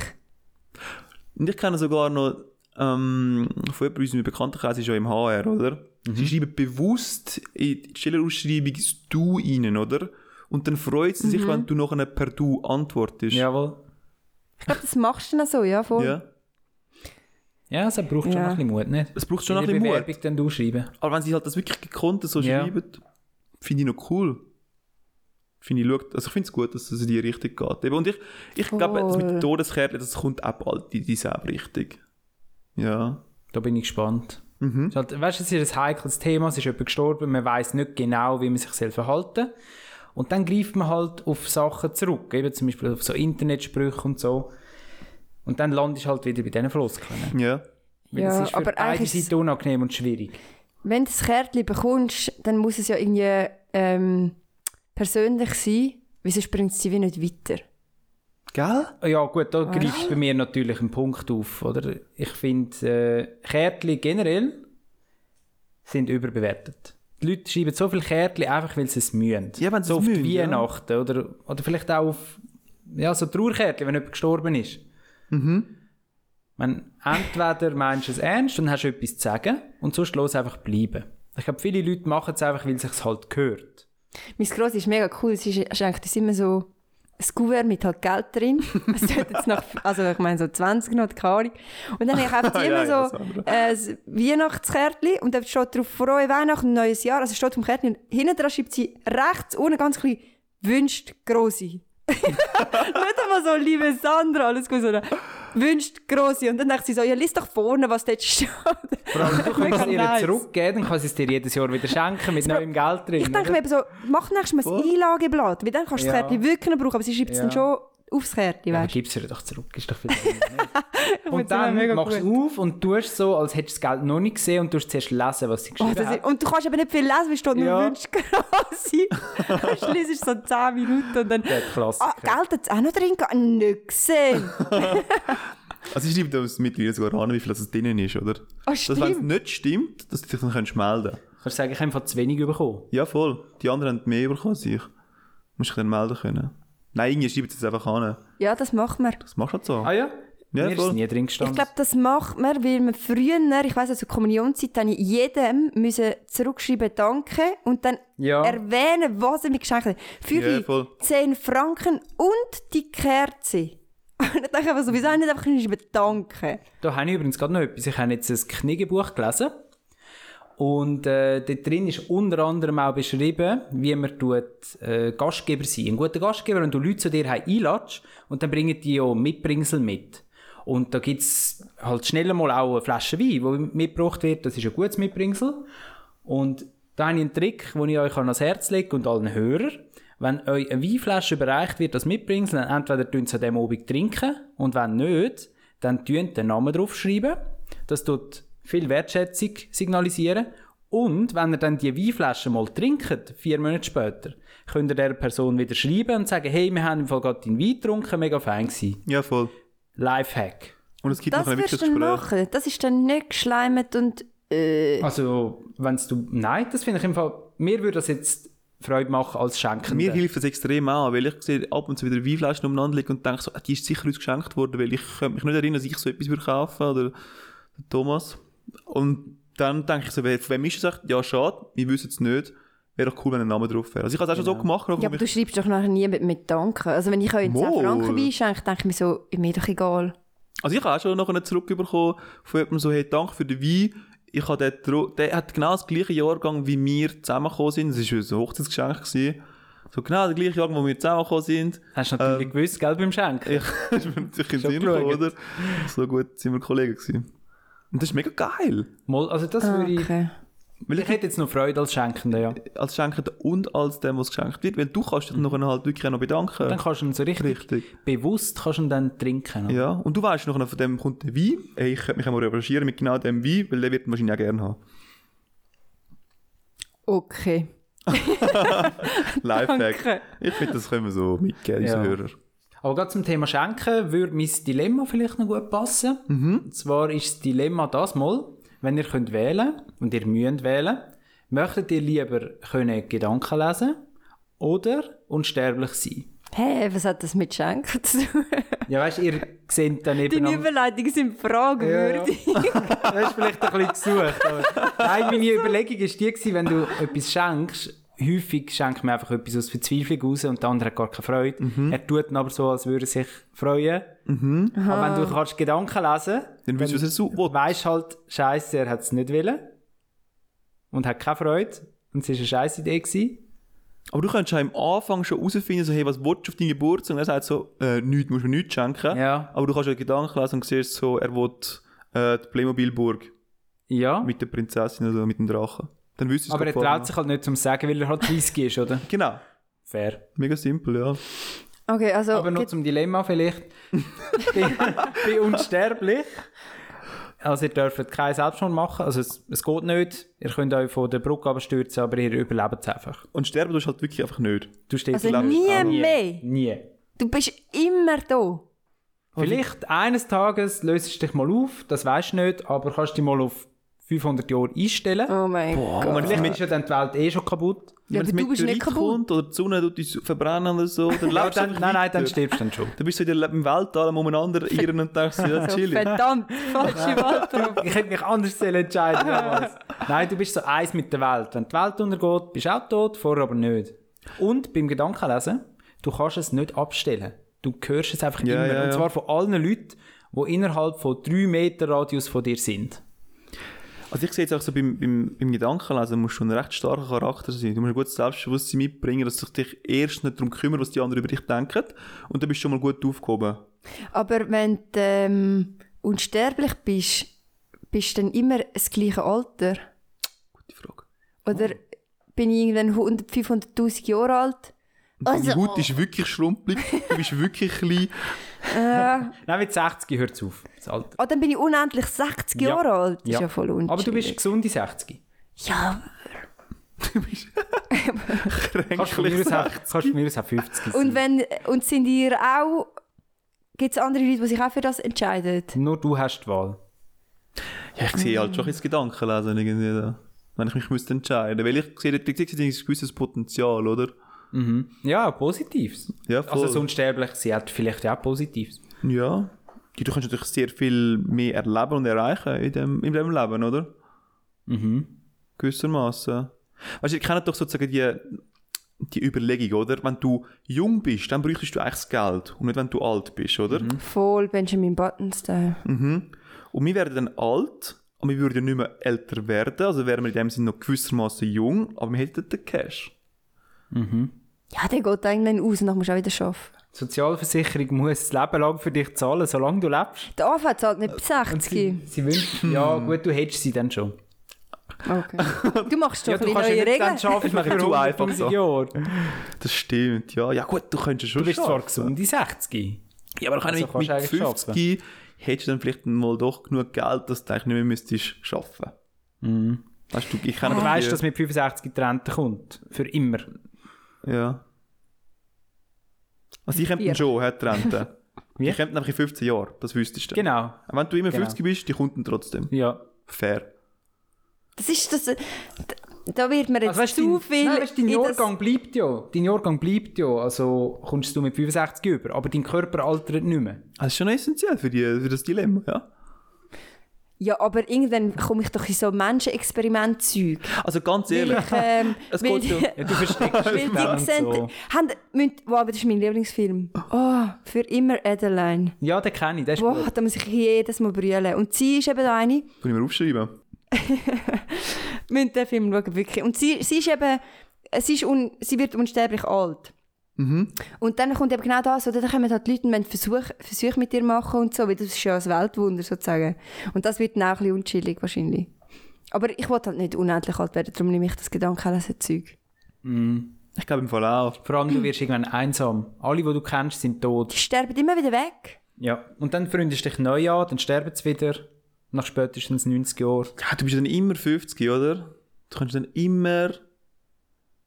Und ich kenne sogar noch ähm, von jemandem aus meinem Bekanntenkreis, ist ja im HR, oder? Mhm. Sie schreiben bewusst in die Stellenausschreibung das Du rein, oder? Und dann freut sie sich, Mhm. wenn du nachher per Du antwortest. Jawohl. Ich glaube, das machst du dann so, ja, voll. Ja. Ja, es braucht schon Ja. noch ein bisschen Mut, nicht? Es braucht schon noch ein bisschen Mut. Bewerbung dann schreiben. Aber wenn sie halt das wirklich gekonnt so Ja. schreiben, finde ich noch cool. Finde ich, schaut- also ich finde es gut, dass es in die Richtung geht. Eben, Und ich, ich glaube, das mit dem Todeskärtchen, das kommt auch bald in dieselbe Richtung. Ja. Da bin ich gespannt. Mhm. Es Halt, weißt du, es ist ein heikles Thema, es ist jemand gestorben, man weiß nicht genau, wie man sich selbst verhalten Und dann greift man halt auf Sachen zurück, eben zum Beispiel auf so Internetsprüche und so. Und dann landest du halt wieder bei diesen Floskeln. Ja. Weil Ja, es ist für aber beide eigentlich ist- Seiten unangenehm und schwierig. Wenn du das Kärtchen bekommst, dann muss es ja irgendwie ähm, persönlich sein, weil sonst bringt es dich wie nicht weiter. Gell? Ja gut, da greifst du bei mir natürlich einen Punkt auf. Oder? Ich finde, äh, Kärtchen generell sind überbewertet. Die Leute schreiben so viele Kärtchen einfach, weil sie es mühen. Ja, wenn sie so es auf mühen, die ja. Weihnachten oder, oder vielleicht auch auf ja, so Trauerkärtchen, wenn jemand gestorben ist. Mhm. Wenn entweder meinst du es ernst und hast etwas zu sagen und sonst los einfach bleiben. Ich glaube, viele Leute machen es einfach, weil es sich halt gehört. Mein Gross ist mega cool. Es ist, ist immer so ein Kuvert mit halt Geld drin. Es tut jetzt nach, also ich meine so 20 noch, keine Ahnung. Und dann habe ich einfach immer ja, so andere. äh, ein Weihnachtskärtchen und da steht drauf «Frohe Weihnachten, neues Jahr». Also steht vom Kärtchen und hinten dran schreibt sie rechts unten ganz klein «Wünscht Grossi». Nicht einmal so «Liebe Sandra», alles gut, sondern «Wünscht Grossi». Und dann denkt sie so «Ja, lies doch vorne, was dort steht». Vor allem, du kannst es ihr nice. zurückgeben, dann kann sie es dir jedes Jahr wieder schenken mit neuem Geld drin. Ich denke mir eben so, mach nächstes Mal ein Einlageblatt, weil dann kannst du das Ja. Kärtchen wirklich noch brauchen, aber sie schreibt es Ja. dann schon aufs Kärtchen, Ja, weißt gib es ihr doch zurück, ist doch nicht? Und dann machst du auf und tust so, als hättest du das Geld noch nicht gesehen und tust zuerst lesen, was sie Oh, geschrieben das hat. und du kannst aber nicht viel lesen, weil steht nur Ja. «Wünscht Grossi». Du liest so 10 Minuten und dann... Der Klassiker. Ah, Geld hat es auch noch drin gehabt? Nicht gesehen. Also ich schreibe da mittlerweile sogar an, wie viel das drinnen ist, oder? Ah, Dass wenn es stimmt. nicht stimmt, dass du dich dann kannst melden Kannst du sagen, ich habe einfach zu wenig bekommen. Ja, voll. Die anderen haben mehr bekommen als ich. Musst dich dann melden können. Nein, irgendwie schreibt es einfach an. Ja, das macht man. Das machst du halt so. Ah ja? Ja, Mir voll. ist nie drin Ich gestanden. glaube, das macht man, weil man früher, ich weiss, also Kommunionszeit, habe ich jedem müssen zurückschreiben «Danke» und dann Ja. erwähnen, was er mir geschenkt hat. Für Ja, die voll. 10 Franken und die Kerze. Und ich einfach so, wieso habe ich nicht einfach schreiben «Danke»? Da habe ich übrigens gerade noch etwas. Ich habe jetzt ein Kniggebuch gelesen. Und äh, dort drin ist unter anderem auch beschrieben, wie man tut, äh, Gastgeber sein. Ein guter Gastgeber, wenn du Leute zu dir einlädst und dann bringen die ja Mitbringsel mit. Und da gibt es halt schnell mal auch eine Flasche Wein, die mitgebracht wird. Das ist ein gutes Mitbringsel. Und da habe ich einen Trick, den ich euch ans Herz lege und allen Hörern. Wenn euch eine Weinflasche überreicht wird als Mitbringsel, dann entweder tun sie an diesem Abend trinken und wenn nicht, dann tun den Namen draufschreiben. Das tut viel Wertschätzung signalisieren. Und wenn ihr dann die Weinflasche mal trinkt, vier Monate später, könnt ihr der Person wieder schreiben und sagen, hey, wir haben im Fall gerade deinen Wein getrunken, mega fein gewesen. Ja, voll. Lifehack. Und es gibt Das noch ein wirst wichtiges du machen. Das ist dann nicht geschleimt und... Äh, Also, wenn du, nein, das finde ich im Fall, mir würde das jetzt Freude machen als Schenken. Mir hilft das extrem an, weil ich sehe ab und zu wieder Weinflaschen umeinander liegen und denke so, ah, die ist sicher uns geschenkt worden, weil ich könnte mich nicht erinnern, dass ich so etwas würde kaufen oder der Thomas. Und dann denke ich so, wer- wem ist es echt? Ja, schade, wir wissen es nicht. Wäre doch cool, wenn ein Name drauf wäre. Also ich habe es auch schon so gemacht. Ja, aber du schreibst doch nachher nie mit, mit Danken. Also wenn ich euch 10 Mal. Franken einschenke, denke ich mir so, mir doch egal. Also ich habe auch schon nachher zurückbekommen von jemandem so, hey, danke für den Wein. Ich habe den, der hat genau das gleiche Jahrgang, wie wir zusammengekommen sind. Das war ein Hochzeitsgeschenk. Gewesen. So genau der gleiche Jahrgang, wo wir zusammengekommen sind. Hast du natürlich Ähm, gewusst, gell, beim Schenken? Ich das ist mir natürlich in Sinn gekommen, oder? So gut sind wir Kollegen gewesen. Und das ist mega geil. Mal, also das würde ich... Okay. Weil Ich hätte jetzt noch Freude als Schenkender, ja. als Schenkender und als dem, was geschenkt wird, weil du kannst dich nachher halt wirklich auch noch bedanken. Dann kannst du ihn so richtig, Richtig. bewusst kannst du ihn dann trinken. oder? Ja, und du weißt nachher, von dem kommt der Wein. Ich könnte mich einmal revanchieren mit genau dem Wein, weil der wird ihn wahrscheinlich auch gerne haben. Okay. Lifehack. Ich finde, das können wir so mitgeben, Ja. unsere Hörer. Aber gerade zum Thema Schenken würde mein Dilemma vielleicht noch gut passen. Und zwar ist das Dilemma das mal, wenn ihr könnt wählen und ihr müsst wählen, möchtet ihr lieber können Gedanken lesen oder unsterblich sein? Hä, was hat das mit Schenken zu tun? Ja, weißt ihr seht dann eben... Deine Überleitungen sind fragwürdig. Das ist vielleicht ein bisschen gesucht. Aber Nein, meine Überlegung war die, wenn du etwas schenkst, häufig schenkt man einfach etwas aus Verzweiflung raus und der andere hat gar keine Freude. Er tut dann aber so, als würde er sich freuen. Aber wenn du kannst Gedanken lesen Dann willst du, was er so will. weisst halt, Scheiße, er hat es nicht wollen und hat keine Freude und es war eine scheiß Idee. Gewesen. Aber du könntest auch am Anfang schon herausfinden, so, hey, was willst du auf deinen Geburtstag? Und er sagt so, äh, nichts, musst du mir nichts schenken. Ja. Aber du kannst ja Gedanken lesen und siehst so, er will äh, die Playmobil-Burg Ja, mit der Prinzessin oder mit dem Drachen. Dann wüsstest du aber er traut sich halt nicht zum Sagen, weil er halt 30 ist, oder? Genau. Fair. Mega simpel, ja. Okay, also Aber noch zum Dilemma vielleicht. bin, bin unsterblich. Also ihr dürft keinen Selbstmord machen. Also es, es geht nicht. Ihr könnt euch von der Brücke abstürzen, aber ihr überlebt es einfach. Und sterben tust du halt wirklich einfach nicht. Du stehst also nie mehr. Nie. Du bist immer da. Vielleicht eines Tages löst du dich mal auf, das weißt du nicht, aber kannst dich mal auf 500 Jahre einstellen. Oh mein Gott. wenn Vielleicht ist ja dann die Welt eh schon kaputt. Ja, Wenn aber es du bist nicht Meteorit kaputt. kommt oder die Sonne tut uns verbrennen oder so, dann Ja, lebst du dann, einfach nein, nein, dann stirbst du dann schon. Dann bist du in der im Weltall umeinander irren und denkst, ja, chillig. verdammt, falsche Wahl. Ich hätte mich anders entscheiden damals. Nein, du bist so eins mit der Welt. Wenn die Welt untergeht, bist du auch tot, vorher aber nicht. Und beim Gedankenlesen, du kannst es nicht abstellen. Du hörst es einfach Ja, immer. ja, Und ja. zwar von allen Leuten, die innerhalb von drei Meter Radius von dir sind. Also ich sehe jetzt auch so beim, beim, beim Gedankenlesen, musst du ein recht starker Charakter sein. Du musst ein gutes Selbstbewusstsein mitbringen, dass sich dich erst nicht darum kümmert, was die anderen über dich denken. Und dann bist du schon mal gut aufgehoben. Aber wenn du ähm, unsterblich bist, bist du dann immer das gleiche Alter? Gute Frage. Oder bin ich irgendwann 100, 500'000 Jahre alt? Deine Also- Haut ist wirklich schrumpelig, du bist wirklich klein. Äh, Nein, mit 60 hört es auf. Das Alter. ah, dann bin ich unendlich 60 Ja. Jahre alt. Das Ja. ist ja voll unschuldig. Aber du bist gesunde 60. Ja, Kannst du mir aus auch, kannst du mir auch 50 sein. und, wenn, und sind ihr auch... Gibt es andere Leute, die sich auch für das entscheiden? Nur du hast die Wahl. Ja, ich sehe halt schon ins Gedankenlesen irgendwie da. Wenn ich mich müsste entscheiden. Weil ich sehe, da gibt es ein gewisses Potenzial, oder? Mhm. Ja, Positives. Ja, voll. Also so unsterblich, sie hat vielleicht auch Positives. Ja. Du kannst natürlich sehr viel mehr erleben und erreichen in dem, in dem Leben, oder? Mhm. Gewissermaßen. Weißt du, ihr kennt doch sozusagen die, die Überlegung, oder? Wenn du jung bist, dann bräuchtest du eigentlich das Geld. Und nicht, wenn du alt bist, oder? Voll Benjamin Buttons da. Mhm. Und wir werden dann alt, aber wir würden ja nicht mehr älter werden. Also wären wir in dem Sinne noch gewissermaßen jung, aber wir hätten den Cash. Ja, der geht irgendwann aus und dann musst du auch wieder arbeiten. Die Sozialversicherung muss das Leben lang für dich zahlen, solange du lebst. Der AV zahlt nicht bis Und 60. sie, sie wünschen, ja gut, du hättest sie dann schon. Okay. Du machst doch Ja, du kannst ja neue nicht dann Regeln. arbeiten Das für ist zu einfach 100'000 so. Jahre. Das stimmt, ja. Ja gut, du könntest schon Du bist zwar schaffen. gesund, die 60. Ja, aber Also also mit, du mit eigentlich 50 hättest du dann vielleicht mal doch genug Geld, dass du eigentlich nicht mehr müsstest arbeiten. Mhm. Weißt du, ich Aber doch weißt du, dass mit 65 die Rente kommt? Für immer. Ja. Also ich könnte schon, hat die Rente. Ich könnte nämlich in 15 Jahren, das wüsstest du. Genau. Wenn du immer Genau. 50 bist, die kommt dann trotzdem. Ja. Fair. Das ist das. Da wird mir jetzt Also weißt, zu dein, viel. Nein, weißt, dein Jahrgang bleibt ja. Dein Jahrgang bleibt ja. Also kommst du mit 65 über. Aber dein Körper altert nicht mehr. Das ist schon essentiell für, die, für das Dilemma, ja. Ja, aber irgendwann komme ich doch in so Menschenexperiment-Zeug. Also ganz ehrlich, ich, ähm, es geht ja... Ja, du versteckst dann sehen, so. haben, müssen, wow, aber das ist mein Lieblingsfilm. Oh, für immer Adeline. Ja, den kenne ich, der ist Wow, gut. da muss ich jedes Mal brüllen. Und sie ist eben da eine, Kann ich mir aufschreiben? müssen den Film schauen, wirklich. Und sie, sie ist eben, sie, ist un, sie wird unsterblich alt. Mhm. Und dann kommt eben genau das, oder? Dann kommen halt Leute und wollen Versuche, Versuche mit dir machen und so, weil das ist ja ein Weltwunder sozusagen. Und das wird dann auch ein bisschen unchillig wahrscheinlich. Aber ich wollte halt nicht unendlich alt werden, darum nehme ich das Gedankenlesen Zeug. Mhm. Ich glaube im Fall auch. Vor allem, du wirst irgendwann einsam. Alle, die du kennst, sind tot. Die sterben immer wieder weg. Ja. Und dann freundest du dich neu an, dann sterben sie wieder. Nach spätestens 90 Jahren. Ja, du bist dann immer 50, oder? Du kannst dann immer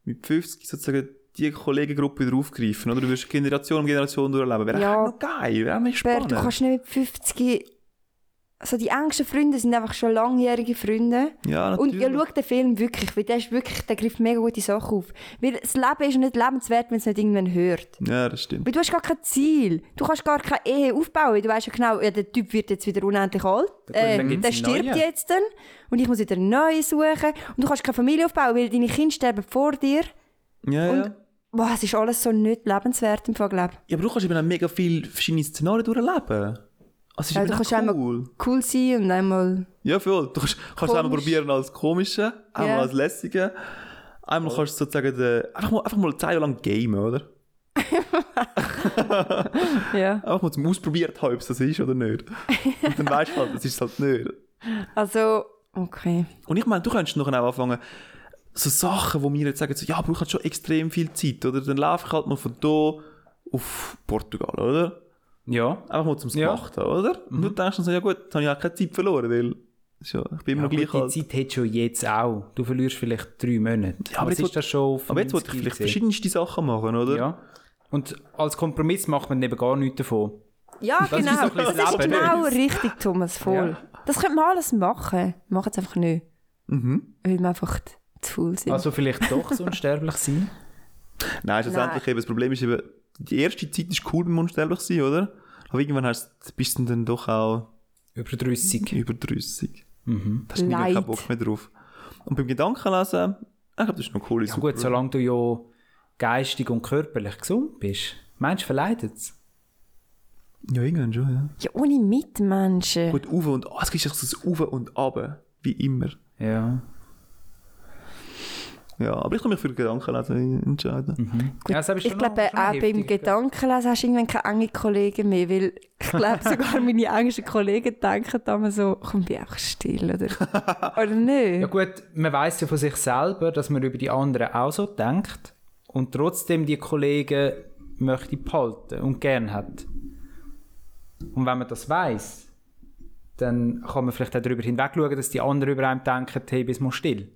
mit 50 sozusagen die Kollegengruppe wieder aufgreifen, oder? Du wirst Generation um Generation durchleben. Wäre Ja. echt noch geil, wäre spannend. du kannst nicht mit 50... Also die engsten Freunde sind einfach schon langjährige Freunde. ja, Und natürlich. ja, schau den Film wirklich, weil der, ist wirklich, der greift mega gute Sachen auf. Weil das Leben ist nicht lebenswert, wenn es nicht irgendwann hört. ja, das stimmt. Weil du hast gar kein Ziel. Du kannst gar keine Ehe aufbauen. Du weißt ja genau, ja, der Typ wird jetzt wieder unendlich alt. Äh, der stirbt neuen. jetzt dann. Und ich muss wieder neuen suchen. Und du kannst keine Familie aufbauen, weil deine Kinder sterben vor dir. Ja, Und ja. Boah, es ist alles so nicht lebenswert im Vergleich. ja, aber du kannst eben auch mega viele verschiedene Szenarien durchleben. Also, es ist Ja, du kannst einmal- cool. Cool sein und einmal... Ja, voll. Du kannst, kannst es einmal probieren als komische, einmal Ja. als lässige. Einmal kannst du sozusagen den, einfach, mal, einfach mal zehn Jahre lang gamen, oder? Ja. Einfach mal zum Ausprobieren haben, ob es das ist oder nicht. Und dann weißt du halt, das ist es halt nicht. Also, okay. Und ich meine, du könntest noch auch anfangen, so Sachen, wo wir jetzt sagen, so, ja, braucht halt schon extrem viel Zeit, oder? Dann laufe ich halt mal von hier auf Portugal, oder? Ja. Einfach mal zum Ja. Gemacht haben, oder? Und du denkst dann so, ja gut, jetzt habe ich auch keine Zeit verloren, weil ist ja, ich bin immer ja noch gleich alt. die Zeit hättest du jetzt auch. Du verlierst vielleicht drei Monate. Ja, aber jetzt es ist das schon auf Aber jetzt wollte ich 90 vielleicht gesehen. verschiedenste Sachen machen, oder? Ja. Und als Kompromiss macht man eben gar nichts davon. Ja, Das ist genau. so ein bisschen Das ist Leben, genau nicht? richtig, Thomas, voll. Ja. Das könnte man alles machen. Wir machen es einfach nicht. Mhm. Weil wir einfach zu faul sind. Also vielleicht doch so unsterblich sein. Nein, schlussendlich eben, das Problem ist eben, die erste Zeit ist cool beim Unsterblich sein, oder? Aber irgendwann hast, bist du dann doch auch Über 30. über 30. Mhm. Da hast du keinen Bock mehr drauf. Und beim Gedankenlesen, ich glaube, das ist noch eine coole Ja Super. gut, solange du ja geistig und körperlich gesund bist. Meinst du, verleidet es? Ja, irgendwann schon, ja. ja, ohne Mitmenschen. Gut, auf und ab. Es gibt so das Auf und Ab, wie immer. Ja. Ja, aber ich kann mich für Gedankenlesen entscheiden. Gut, Ja, ich glaube, auch heftig. beim Gedankenlesen hast du irgendwann keine enge Kollegen mehr, weil ich glaube, sogar meine engsten Kollegen denken dann so, komm, bin einfach still, oder? oder nicht? Ja gut, man weiß ja von sich selber, dass man über die anderen auch so denkt und trotzdem die Kollegen möchte behalten und gern hat. Und wenn man das weiß, dann kann man vielleicht auch darüber hinwegschauen, dass die anderen über einem denken, hey, bist mal still.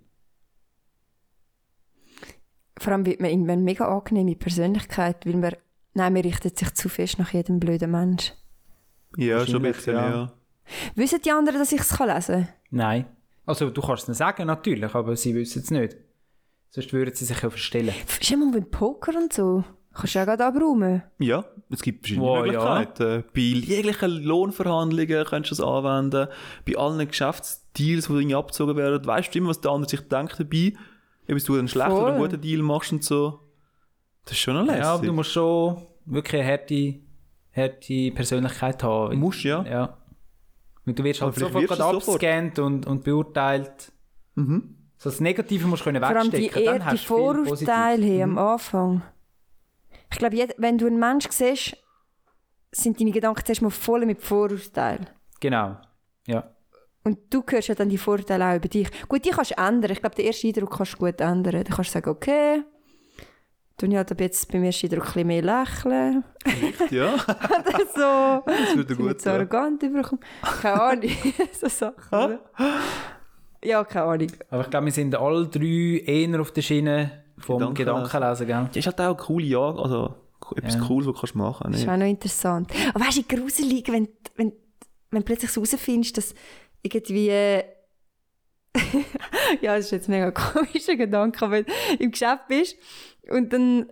Vor allem wird man irgendwann mega angenehme Persönlichkeit, weil man, nein, man richtet sich zu fest nach jedem blöden Mensch. Ja, schon ein bisschen, ja. ja. Wissen die anderen, dass ich es lesen kann? Nein. Also du kannst es ihnen sagen, natürlich, aber sie wissen es nicht. Sonst würden sie sich ja verstellen. Ist immer beim Poker und so. Kannst du ja gerade abräumen. Ja, es gibt verschiedene Wow, Möglichkeiten. Bei jeglichen Lohnverhandlungen kannst du das anwenden. Bei allen Geschäftsdeals, die abgezogen werden, weißt du immer, was der andere sich denkt dabei. Ob du einen schlechten oder einen Voll. guten Deal machst und so. Das ist schon noch lässig. Ja, aber du musst schon wirklich eine harte, harte Persönlichkeit haben. musst, ja. Ja. Und du wirst Aber halt sofort wirst du abgescannt und, und beurteilt. Mhm. So das Negative musst du können Vor allem die, wegstecken. dann die du Vorurteile haben am Anfang. Ich glaube, wenn du einen Menschen siehst, sind deine Gedanken zuerst mal voll mit Vorurteilen. Genau. Ja. Und du hörst ja dann die Vorteile auch über dich. Gut, die kannst du ändern. Ich glaube, den ersten Eindruck kannst du gut ändern. Dann kannst du sagen, okay, tu ich halt ab jetzt beim ersten Eindruck ein bisschen mehr lächeln. Ja, Oder so. das würde gut gut so sein. arrogant überkommen. Keine Ahnung. so Sachen? Ja, keine Ahnung. Aber ich glaube, wir sind alle drei eher auf der Schiene vom Gedankenlesen. Gedankenlesen, gell? Ja, ist halt auch eine coole Jahr, also etwas Ja. Cooles, was du kannst machen Das ist kannst. auch noch interessant. Aber weißt du, wie gruselig, wenn, wenn, wenn du plötzlich so herausfindest, dass irgendwie. äh, ja, das ist jetzt ein mega komischer Gedanke, wenn du im Geschäft bist und dann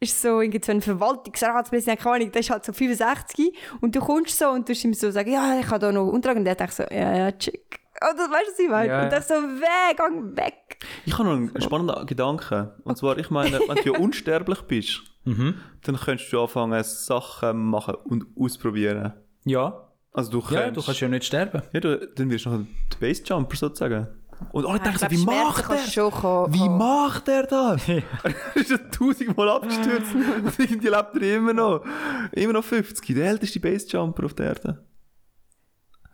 ist so irgendwie so ein Verwaltungsratspräsident, keine Ahnung, der ist halt so 65 und du kommst so und du ihm so sagen, ja, ich habe da noch Unterlagen und der denkt so, ja, ja, chick. Oder weißt du, was ich meine? Ja, Und ja. ich so, weg, gang weg. Ich habe noch einen spannenden Gedanken. Und zwar, ich meine, wenn du ja unsterblich bist, Mhm. dann könntest du anfangen, Sachen machen und ausprobieren. Ja. Also du Ja, kannst... du kannst ja nicht sterben. Ja, du, dann wirst du noch der Basejumper sozusagen. Und alle Ich denken so, wie macht er? Wie macht er das? er ist ja tausendmal abgestürzt. und irgendwie lebt er immer noch. Immer noch 50. Der älteste Basejumper auf der Erde.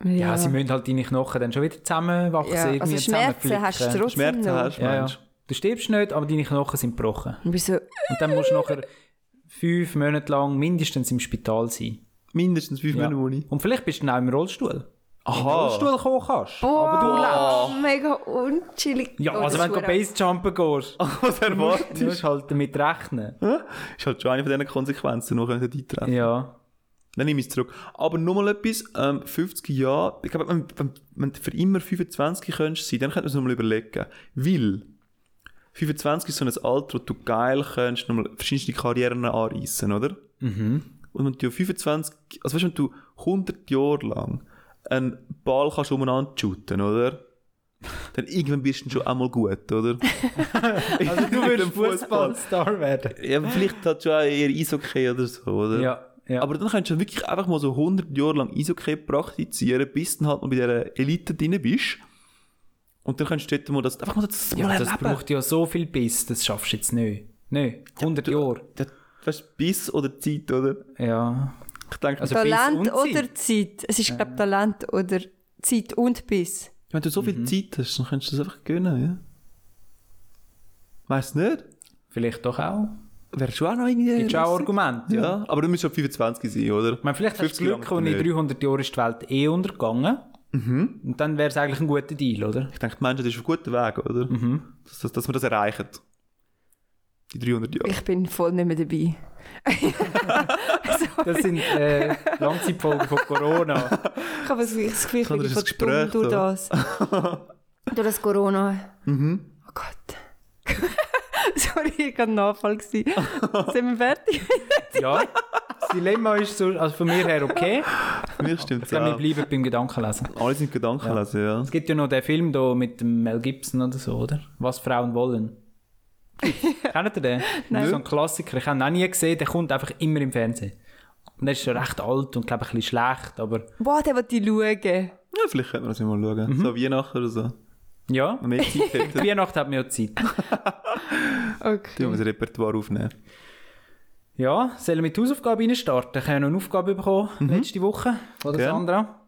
Ja, sie müssen halt deine Knochen dann schon wieder zusammenwachsen, Ja, irgendwie also Schmerzen hast du trotzdem Schmerzen noch. hast du, Ja, ja. meinst Du stirbst nicht, aber deine Knochen sind gebrochen. Und so, Und dann musst du nachher fünf Monate lang mindestens im Spital sein. Mindestens fünf Ja. Monate. Und vielleicht bist du dann auch im Rollstuhl. Im Aha. Rollstuhl kommen kannst. boah, Aber du lebst. mega unchillig. Ja, Oh, also wenn du Basejumpen gehst, Was du erwartest musst halt damit rechnen. Ist halt schon eine von diesen Konsequenzen, die noch eintreffen Ja. Dann nehme ich es zurück. Aber nochmal etwas, ähm, 50 Jahre, ich glaube, wenn, wenn, wenn du für immer 25 könntest sein, dann könnte man es nochmal überlegen. Weil 25 ist so ein Alter, wo du geil könntest, nochmal verschiedenste Karrieren anreissen, oder? Mhm. Und wenn du 25, also weißt du, wenn du 100 Jahre lang einen Ball kannst umeinander shooten, oder? Dann irgendwann bist du schon einmal gut, oder? Also du würdest Fußballstar werden. Ja, vielleicht hat schon auch eher Eishockey oder so, oder? Ja. ja. Aber dann kannst du wirklich einfach mal so 100 Jahre lang Eishockey praktizieren, bis du halt mal bei dieser Elite drin bist. Und dann kannst du dort mal das, einfach mal das ja, mal das erleben. braucht ja so viel Biss, das schaffst du jetzt nicht. Nicht. 100 Jahre. Das, weißt du, Biss oder Zeit, oder? Ja. Ich denke, Also Talent Biss und oder Zeit? Es ist, glaube ich, Talent oder Zeit und Biss. wenn du so Mhm. viel Zeit hast, dann kannst du das einfach gönnen, ja? Weißt du nicht? Vielleicht doch auch. Wäre schon auch noch irgendwie... Gibt auch Argumente. Ja, Ja. aber du musst schon 25 sein, oder? Ich meine, vielleicht hast du 50 Glück und in nicht. 300 Jahren ist die Welt eh untergegangen. Mhm. Und dann wäre es eigentlich ein guter Deal, oder? Ich denke, die Menschen, das ist auf einem guten Weg, oder? Mhm. Dass, dass, dass wir das erreichen. Die 300 Jahre. Ich bin voll nicht mehr dabei. Das sind äh, Langzeitfolgen von Corona. Ich habe das Gefühl, ich bin ist voll dumm durch das. durch das Corona. Mhm. Oh Gott. Sorry, ich war ein Nachfall. Sind wir fertig? Ja, das Dilemma ist so, also von mir her okay. Für mich stimmt es Dann wir auch. bleiben beim Gedankenlesen. Alle sind Gedankenlesen, ja. Es gibt ja noch den Film da mit dem Mel Gibson oder so, oder? Was Frauen wollen. Kennt ihr den? Nein. So ein Klassiker. Ich habe ihn auch nie gesehen, der kommt einfach immer im Fernsehen. Und er ist schon recht alt und glaube ich ein bisschen schlecht, aber Boah, der wollte ich schauen. Ja, vielleicht könnte man das mal schauen. So Weihnachten oder so. ja. Wenn man mehr Zeit hätte, Weihnachten hat man ja Zeit. tun wir Okay. das Repertoire aufnehmen. Ja, sollen wir mit der Hausaufgabe reinstarten? Ich habe noch eine Aufgabe bekommen, letzte Woche, von der. Sandra.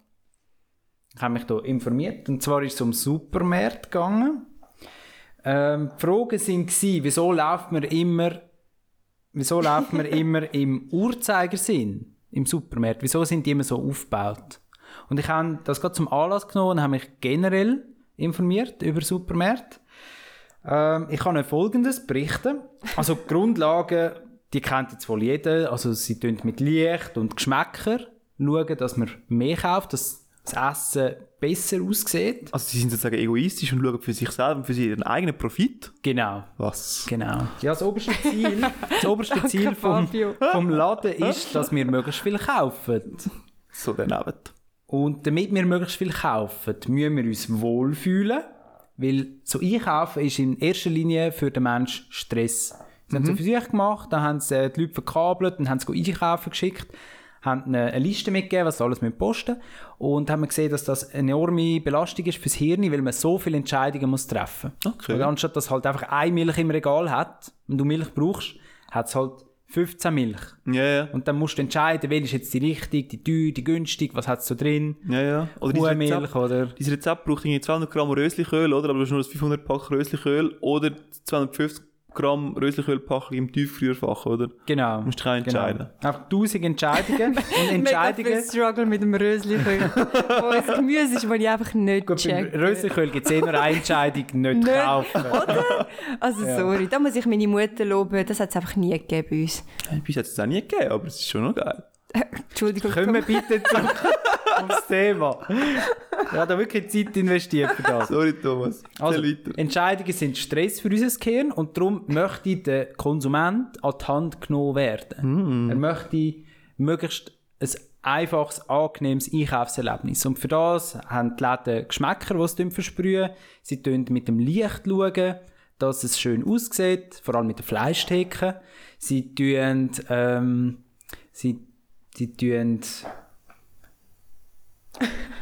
Ich habe mich hier informiert. Und zwar ist es um Supermärkte gegangen. Ähm, die Fragen waren, wieso läuft man immer, wieso läuft man immer im Uhrzeigersinn im Supermarkt? Wieso sind die immer so aufgebaut? Und ich habe das gerade zum Anlass genommen und habe mich generell informiert über Supermärkte. Ähm, ich kann euch Folgendes berichten. Also die Grundlagen, die kennt jetzt wohl jeder. Also sie tun mit Licht und Geschmäcker schauen, dass man mehr kauft, dass das Essen besser aussieht. Also sie sind sozusagen egoistisch und schauen für sich selber und für ihren eigenen Profit. Genau. Was? Genau. Ja, das oberste Ziel, das oberste Danke, Ziel vom, vom Laden ist, dass wir möglichst viel kaufen. So daneben. Und damit wir möglichst viel kaufen, müssen wir uns wohlfühlen, weil so einkaufen ist in erster Linie für den Menschen Stress. Sie haben es für sich gemacht, dann haben sie äh, die Leute verkabelt, dann haben sie einkaufen geschickt, haben ihnen eine Liste mitgegeben, was sie alles mit posten und haben gesehen, dass das eine enorme Belastung ist fürs Hirn, weil man so viele Entscheidungen muss treffen muss. Okay. Und anstatt dass halt einfach eine Milch im Regal hat, wenn du Milch brauchst, hat es halt 15 Milch. Ja, ja. Und dann musst du entscheiden, welche ist jetzt die richtige, die teuer, die günstig, was hat es so drin. Ja, ja. Oder dieses Kuhmilch Rezept, oder... dieses Rezept braucht irgendwie 200 Gramm Röslichöl, oder? Aber du hast nur das 500 Pack Röslichöl oder 250 Gramm Röslichölpackung im Tiefgefrierfach, oder? Genau. Du musst dich entscheiden. Genau. Einfach tausend Entscheidungen. Und Mega viel Entscheidungen... Struggle mit dem Rösli. Wo es Gemüse ist, das ich einfach nicht Gut, beim checke. Röslichöl gibt es eh nur eine Entscheidung, nicht Nicht. kaufen. Also sorry, da muss ich meine Mutter loben. Das hat es einfach nie gegeben bei uns. Bis jetzt hat es auch nie gegeben, aber es ist schon noch geil. Entschuldigung. Können wir bitte zurück aufs Thema? Ich habe da wirklich Zeit investiert für das. Sorry, Thomas. Also. Entscheidungen sind Stress für unser Gehirn und darum möchte der Konsument an die Hand genommen werden. Er möchte möglichst ein einfaches, angenehmes Einkaufserlebnis. Und für das haben die Läden Geschmäcker, die sie versprühen. Sie schauen mit dem Licht, schauen, dass es schön aussieht, vor allem mit der Fleischtheke. Sie tun, ähm, sie, sie tun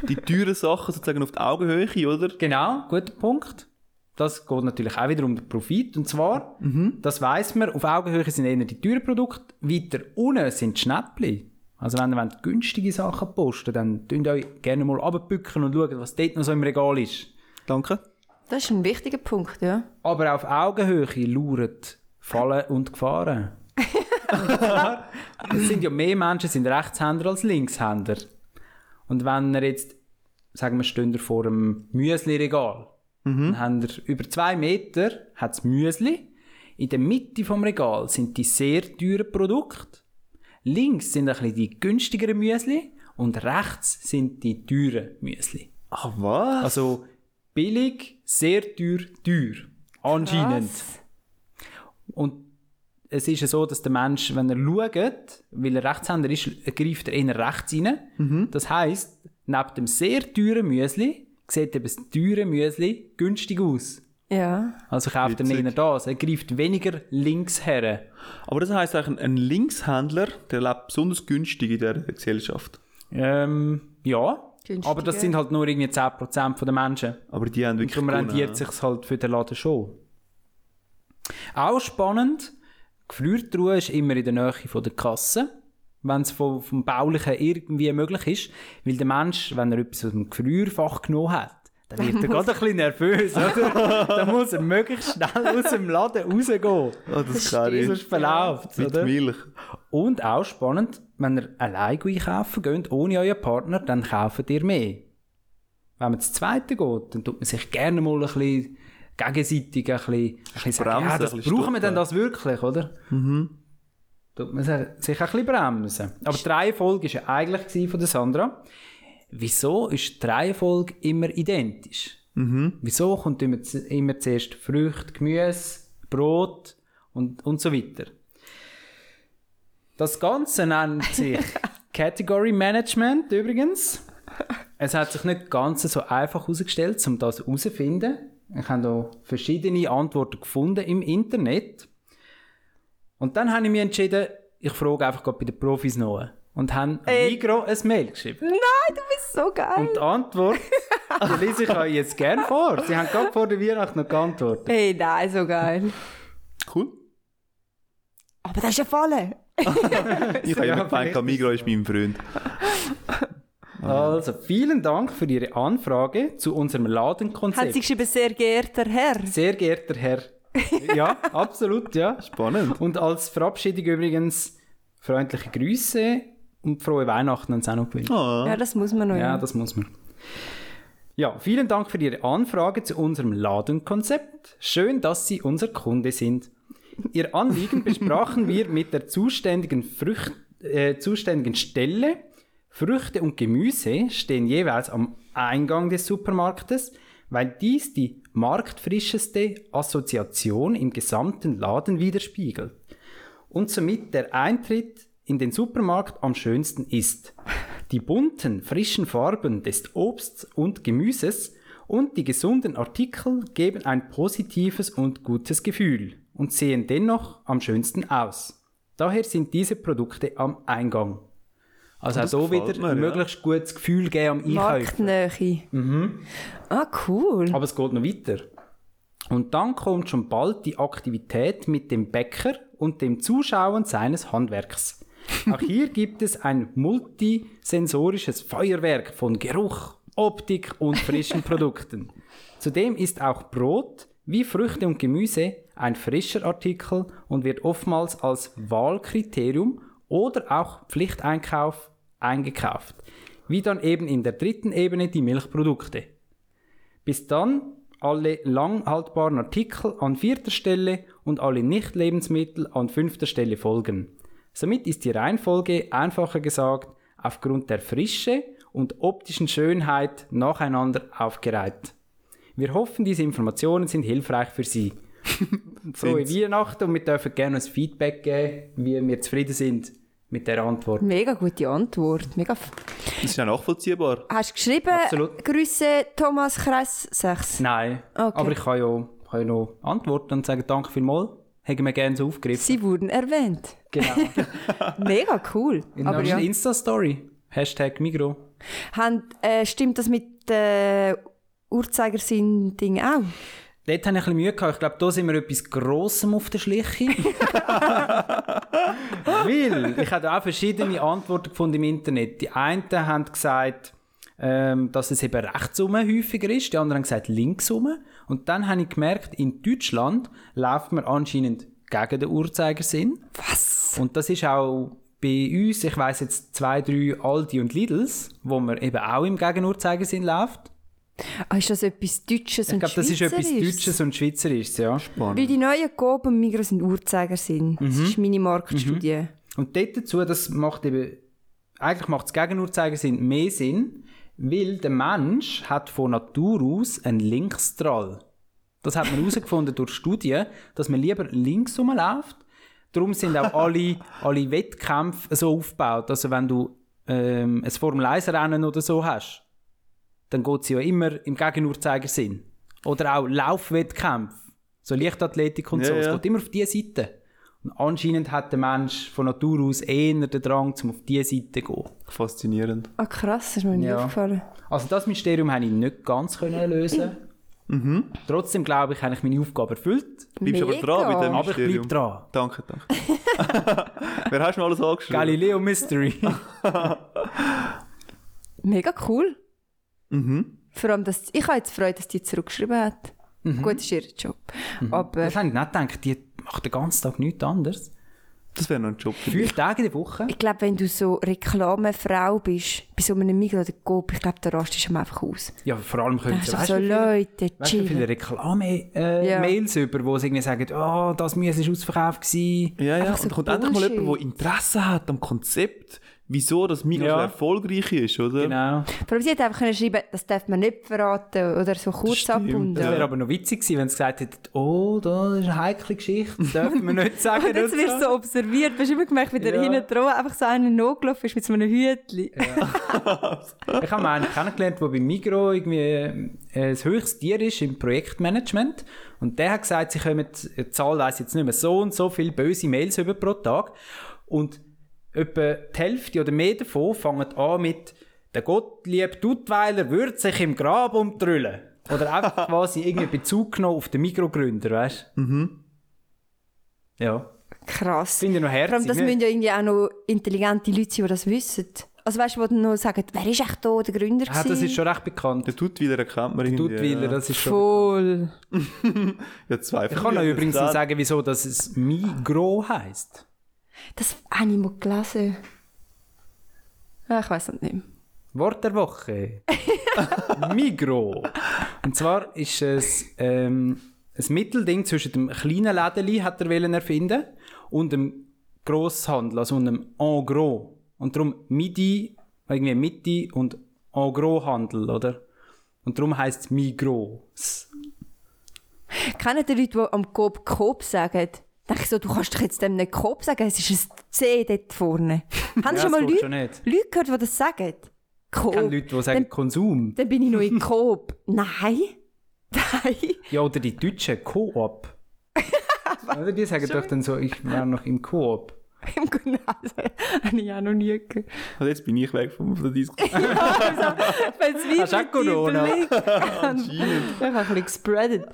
Die teuren Sachen sozusagen auf die Augenhöhe, oder? Genau, guter Punkt. Das geht natürlich auch wieder um den Profit. Und zwar, das weiss man, auf Augenhöhe sind eher die teuren Produkte, weiter unten sind die Schnäppli. Also wenn ihr wollt günstige Sachen posten dann tun euch gerne mal runterbücken und schauen, was dort noch so im Regal ist. Danke. Das ist ein wichtiger Punkt, ja. Aber auf Augenhöhe lauern Fallen und Gefahren. es sind ja mehr Menschen sind Rechtshänder als Linkshänder. Und wenn ihr jetzt, sagen wir, stehen ihr vor einem Müsli-Regal, dann habt ihr über zwei Meter hat's Müsli. In der Mitte vom Regal sind die sehr teuren Produkte. Links sind ein bisschen die günstigeren Müsli und rechts sind die teuren Müsli. Ach, was? Also billig, sehr teuer, teuer. Anscheinend. Krass. Und es ist ja so, dass der Mensch, wenn er schaut, weil er Rechtshänder ist, greift er eher rechts rein. Das heisst, neben dem sehr teuren Müsli sieht eben das teure Müsli günstig aus. Ja. Also kauft er Witzig. eher das. Er greift weniger links her. Aber das heisst eigentlich, ein Linkshändler, der lebt besonders günstig in dieser Gesellschaft. Ähm, ja. Günstiger. Aber das sind halt nur irgendwie 10% der Menschen. Aber die haben wirklich Darum gewonnen, ja. sich halt für den Laden schon. Auch spannend, die Gefriertruhe ist immer in der Nähe von der Kasse, wenn es vom, vom Baulichen irgendwie möglich ist. Weil der Mensch, wenn er etwas aus dem Gefrierfach genommen hat, dann wird er gerade ein bisschen nervös, oder? dann muss er möglichst schnell aus dem Laden rausgehen. Oh, das kann ich. Sonst verläuft es, Mit oder? Milch. Und auch spannend, wenn ihr allein einkaufen geht, ohne euren Partner, dann kauft ihr mehr. Wenn man zu zweite geht, dann tut man sich gerne mal ein bisschen gegenseitig ein bisschen, ein bisschen sagen, Bremsen, ja, das brauchen wir denn das wirklich, oder? Mhm. Tut man sich ein bisschen bremsen. Aber die Reihenfolge war ja eigentlich von der Sandra. Wieso ist die Reihenfolge immer identisch? Wieso kommt immer, immer zuerst Früchte, Gemüse, Brot und, und so weiter? Das Ganze nennt sich Category Management übrigens. Es hat sich nicht ganz so einfach herausgestellt, um das herauszufinden. Ich habe da verschiedene Antworten gefunden im Internet. Und dann habe ich mich entschieden, ich frage einfach gerade bei den Profis nach. Und habe Ey. Migro ein Mail geschrieben. Nein, du bist so geil. Und die Antwort, die lese ich euch jetzt gerne vor. Sie haben gerade vor der Weihnacht noch geantwortet. Hey, nein, so geil. Cool. Aber das ist ja voll. Ich habe Ja, gemeint, Migro ist mein Freund. Also, vielen Dank für Ihre Anfrage zu unserem Hat sie Ladenkonzept. geschrieben, sehr geehrter Herr. Sehr geehrter Herr. Ja, absolut, ja. Spannend. Und als Verabschiedung übrigens freundliche Grüße und frohe Weihnachten ans auch noch gewünscht. Ah. Ja, das muss man noch. Ja, das muss man. Ja, vielen Dank für Ihre Anfrage zu unserem Ladenkonzept. Schön, dass Sie unser Kunde sind. Ihr Anliegen besprachen wir mit der zuständigen, Frücht, äh, zuständigen Stelle. Früchte und Gemüse stehen jeweils am Eingang des Supermarktes, weil dies die marktfrischeste Assoziation im gesamten Laden widerspiegelt und somit der Eintritt in den Supermarkt am schönsten ist. Die bunten, frischen Farben des Obsts und Gemüses und die gesunden Artikel geben ein positives und gutes Gefühl und sehen dennoch am schönsten aus. Daher sind diese Produkte am Eingang. Also auch hier gefällt wieder mir, ein ja. möglichst gutes Gefühl geben am Einkaufen. Marktnähe. Mhm. Ah, cool. Aber es geht noch weiter. Und dann kommt schon bald die Aktivität mit dem Bäcker und dem Zuschauen seines Handwerks. Auch hier gibt es ein multisensorisches Feuerwerk von Geruch, Optik und frischen Produkten. Zudem ist auch Brot wie Früchte und Gemüse ein frischer Artikel und wird oftmals als Wahlkriterium oder auch Pflichteinkauf eingekauft. Wie dann eben in der dritten Ebene die Milchprodukte. Bis dann alle langhaltbaren Artikel an vierter Stelle und alle Nicht-Lebensmittel an fünfter Stelle folgen. Somit ist die Reihenfolge einfacher gesagt aufgrund der Frische und optischen Schönheit nacheinander aufgereiht. Wir hoffen, diese Informationen sind hilfreich für Sie. Frohe. Weihnachten und wir dürfen gerne ein Feedback geben, wie wir zufrieden sind mit der Antwort. Mega gute Antwort. Mega Das ist ja nachvollziehbar. Hast du geschrieben, Absolut. Grüße Thomas Kreis 6? Nein, Okay. aber ich kann ja, kann ja noch antworten und sagen, danke vielmals. Hätten wir gerne so aufgegriffen. Sie wurden erwähnt. Genau. Mega cool. In Aber ja. Insta-Story. Hashtag Migro. Haben, äh, stimmt das mit äh, Uhrzeigersinn-Ding auch? Dort habe ich ein bisschen Mühe gehabt. Ich glaube, da sind wir etwas Grossem auf der Schliche. Weil ich habe auch verschiedene Antworten gefunden im Internet. Die einen haben gesagt, ähm, dass es eben rechtsum häufiger ist, die anderen haben gesagt linksum. Und dann habe ich gemerkt, in Deutschland läuft man anscheinend gegen den Uhrzeigersinn. Was? Und das ist auch bei uns, ich weiß jetzt zwei, drei Aldi und Lidls, wo man eben auch im Gegenuhrzeigersinn läuft. Ah, ist das etwas Deutsches Ich und glaube, das ist etwas Schweizerisches? Deutsches und Schweizerisches, ja. Weil die neuen Coop und Migros sind Uhrzeigersinn. Das Mhm. ist meine Marktstudie. Und dort dazu, das macht eben, eigentlich macht das Gegenuhrzeigersinn mehr Sinn, weil der Mensch hat von Natur aus einen Linksdrall. Das hat man herausgefunden durch Studien, dass man lieber links rumläuft. Darum sind auch alle, alle Wettkämpfe so aufgebaut. Also wenn du ähm, ein Formel-1-Rennen oder so hast, dann geht es ja immer im Gegenuhrzeigersinn. Oder auch Laufwettkämpfe, so Leichtathletik und Ja, so. Es ja. geht immer auf diese Seite. Und anscheinend hat der Mensch von Natur aus eher den Drang, um auf diese Seite zu gehen. Faszinierend. Ah, krass, das ist mir nicht Ja. aufgefallen. Also das Mysterium habe ich nicht ganz können lösen. Trotzdem glaube ich, habe ich meine Aufgabe erfüllt. Bleibst aber Mega. dran mit dem Aber ich Mysterium. bleibe dran. Danke, danke. Wer hast du noch alles angeschrieben? Galileo Mystery. Mega cool. Mhm. Vor allem, dass, ich habe jetzt Freude, dass die zurückgeschrieben hat. Mhm. Gut, das ist ihr Job. Aber das habe ich nicht gedacht. Die macht den ganzen Tag nichts anderes. Das wäre noch ein Job für dich. Tage in der Woche. ich glaube, wenn du so Reklamefrau bist, bei so einem Migros oder Coop, ich glaube, da rastest du einfach aus. Ja, vor allem können sie, du weißt so du, wie viele- Leute, Weißt wie viele. Reklame-Mails über, wo sie irgendwie sagen, oh, das Müsse ist ausverkauft gewesen. Ja, ja. Einfach so Und da kommt endlich mal jemand, der Interesse hat am Konzept, wieso das Migros Ja. erfolgreich ist, oder? Genau. Vor allem, sie hätte einfach können schreiben das darf man nicht verraten oder so kurz abbunden. Das Ja. wäre aber noch witzig gewesen, wenn sie gesagt hätten, oh, da ist eine heikle Geschichte, das dürfen wir nicht sagen. Und jetzt wirst du so observiert. Hast du immer gemerkt, wie der Ja. hinten dran einfach so einer nachgelaufen ist mit so einem Hütchen. Ich habe einen kennengelernt, der bei Migro irgendwie äh, das höchste Tier ist im Projektmanagement. Und der hat gesagt, sie kommen, die Zahl weiss jetzt nicht mehr, so und so viele böse Mails über pro Tag. Und etwa die Hälfte oder mehr davon fangen an mit «Der Gottlieb Duttweiler würde sich im Grab umtrüllen». Oder einfach quasi irgendwie Bezug genommen auf den Mikrogründer, weißt du? Mhm. Ja. Krass. Finde ich noch Vor allem, herzig. das ne? müssen ja irgendwie auch noch intelligente Leute sein, die das wissen. Also weißt du, die dann noch sagen, wer ist echt da der Gründer Ah, das ist schon recht bekannt. Der Tutwiler erkennt man irgendwie. Duttweiler, ja. das ist schon Voll. Ja, zwei Ich kann euch übrigens noch sagen, wieso das es Migro heisst. Das habe ich mal gelesen. Ah, ich weiß nicht mehr. Wort der Woche. Migro. Und zwar ist es ähm, ein Mittelding zwischen dem kleinen Lädeli, hat er wollen erfinden, und dem Grosshandel, also einem En gros. Und darum Midi, irgendwie Mitte und En gros Handel, oder? Und darum heisst es Migros. Kennen die Leute, die am Coop Coop sagen? Denke ich so, du kannst doch jetzt dem nicht Coop sagen, es ist ein C dort vorne. Haben Ja, schon mal Leute, schon nicht. Leute gehört, die das sagen? Coop. Ich kenne Leute, die sagen Konsum. Dann bin ich noch in Coop. Nein. Nein. Ja, oder die Deutschen, Coop. oder die sagen doch dann so, ich wäre noch im Coop. Im Grunde habe ich auch noch nie gehört. Also jetzt bin ich weg von von der Diskussion. Weil es wie Hast du auch Corona? Ich habe ein bisschen gespreadet.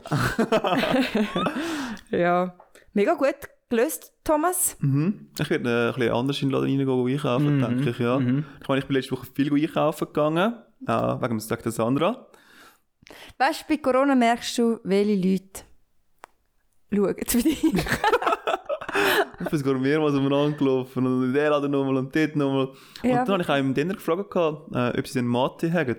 ja. Mega gut gelöst, Thomas. Mhm. Ich werde äh, ein bisschen anders in den Laden reingehen, einkaufen, Mhm. denke ich, ja. Ich meine, ich bin letzte Woche viel einkaufen gegangen, äh, wegen dem Tag der Sandra. Weißt du, bei Corona merkst du, welche Leute schauen für dich. Ich bin sogar mehrmals umeinander gelaufen und in der Laden nochmal und dort nochmal. Ja. Und dann habe ich auch im Dinner gefragt, gehabt, äh, ob sie den Mate haben.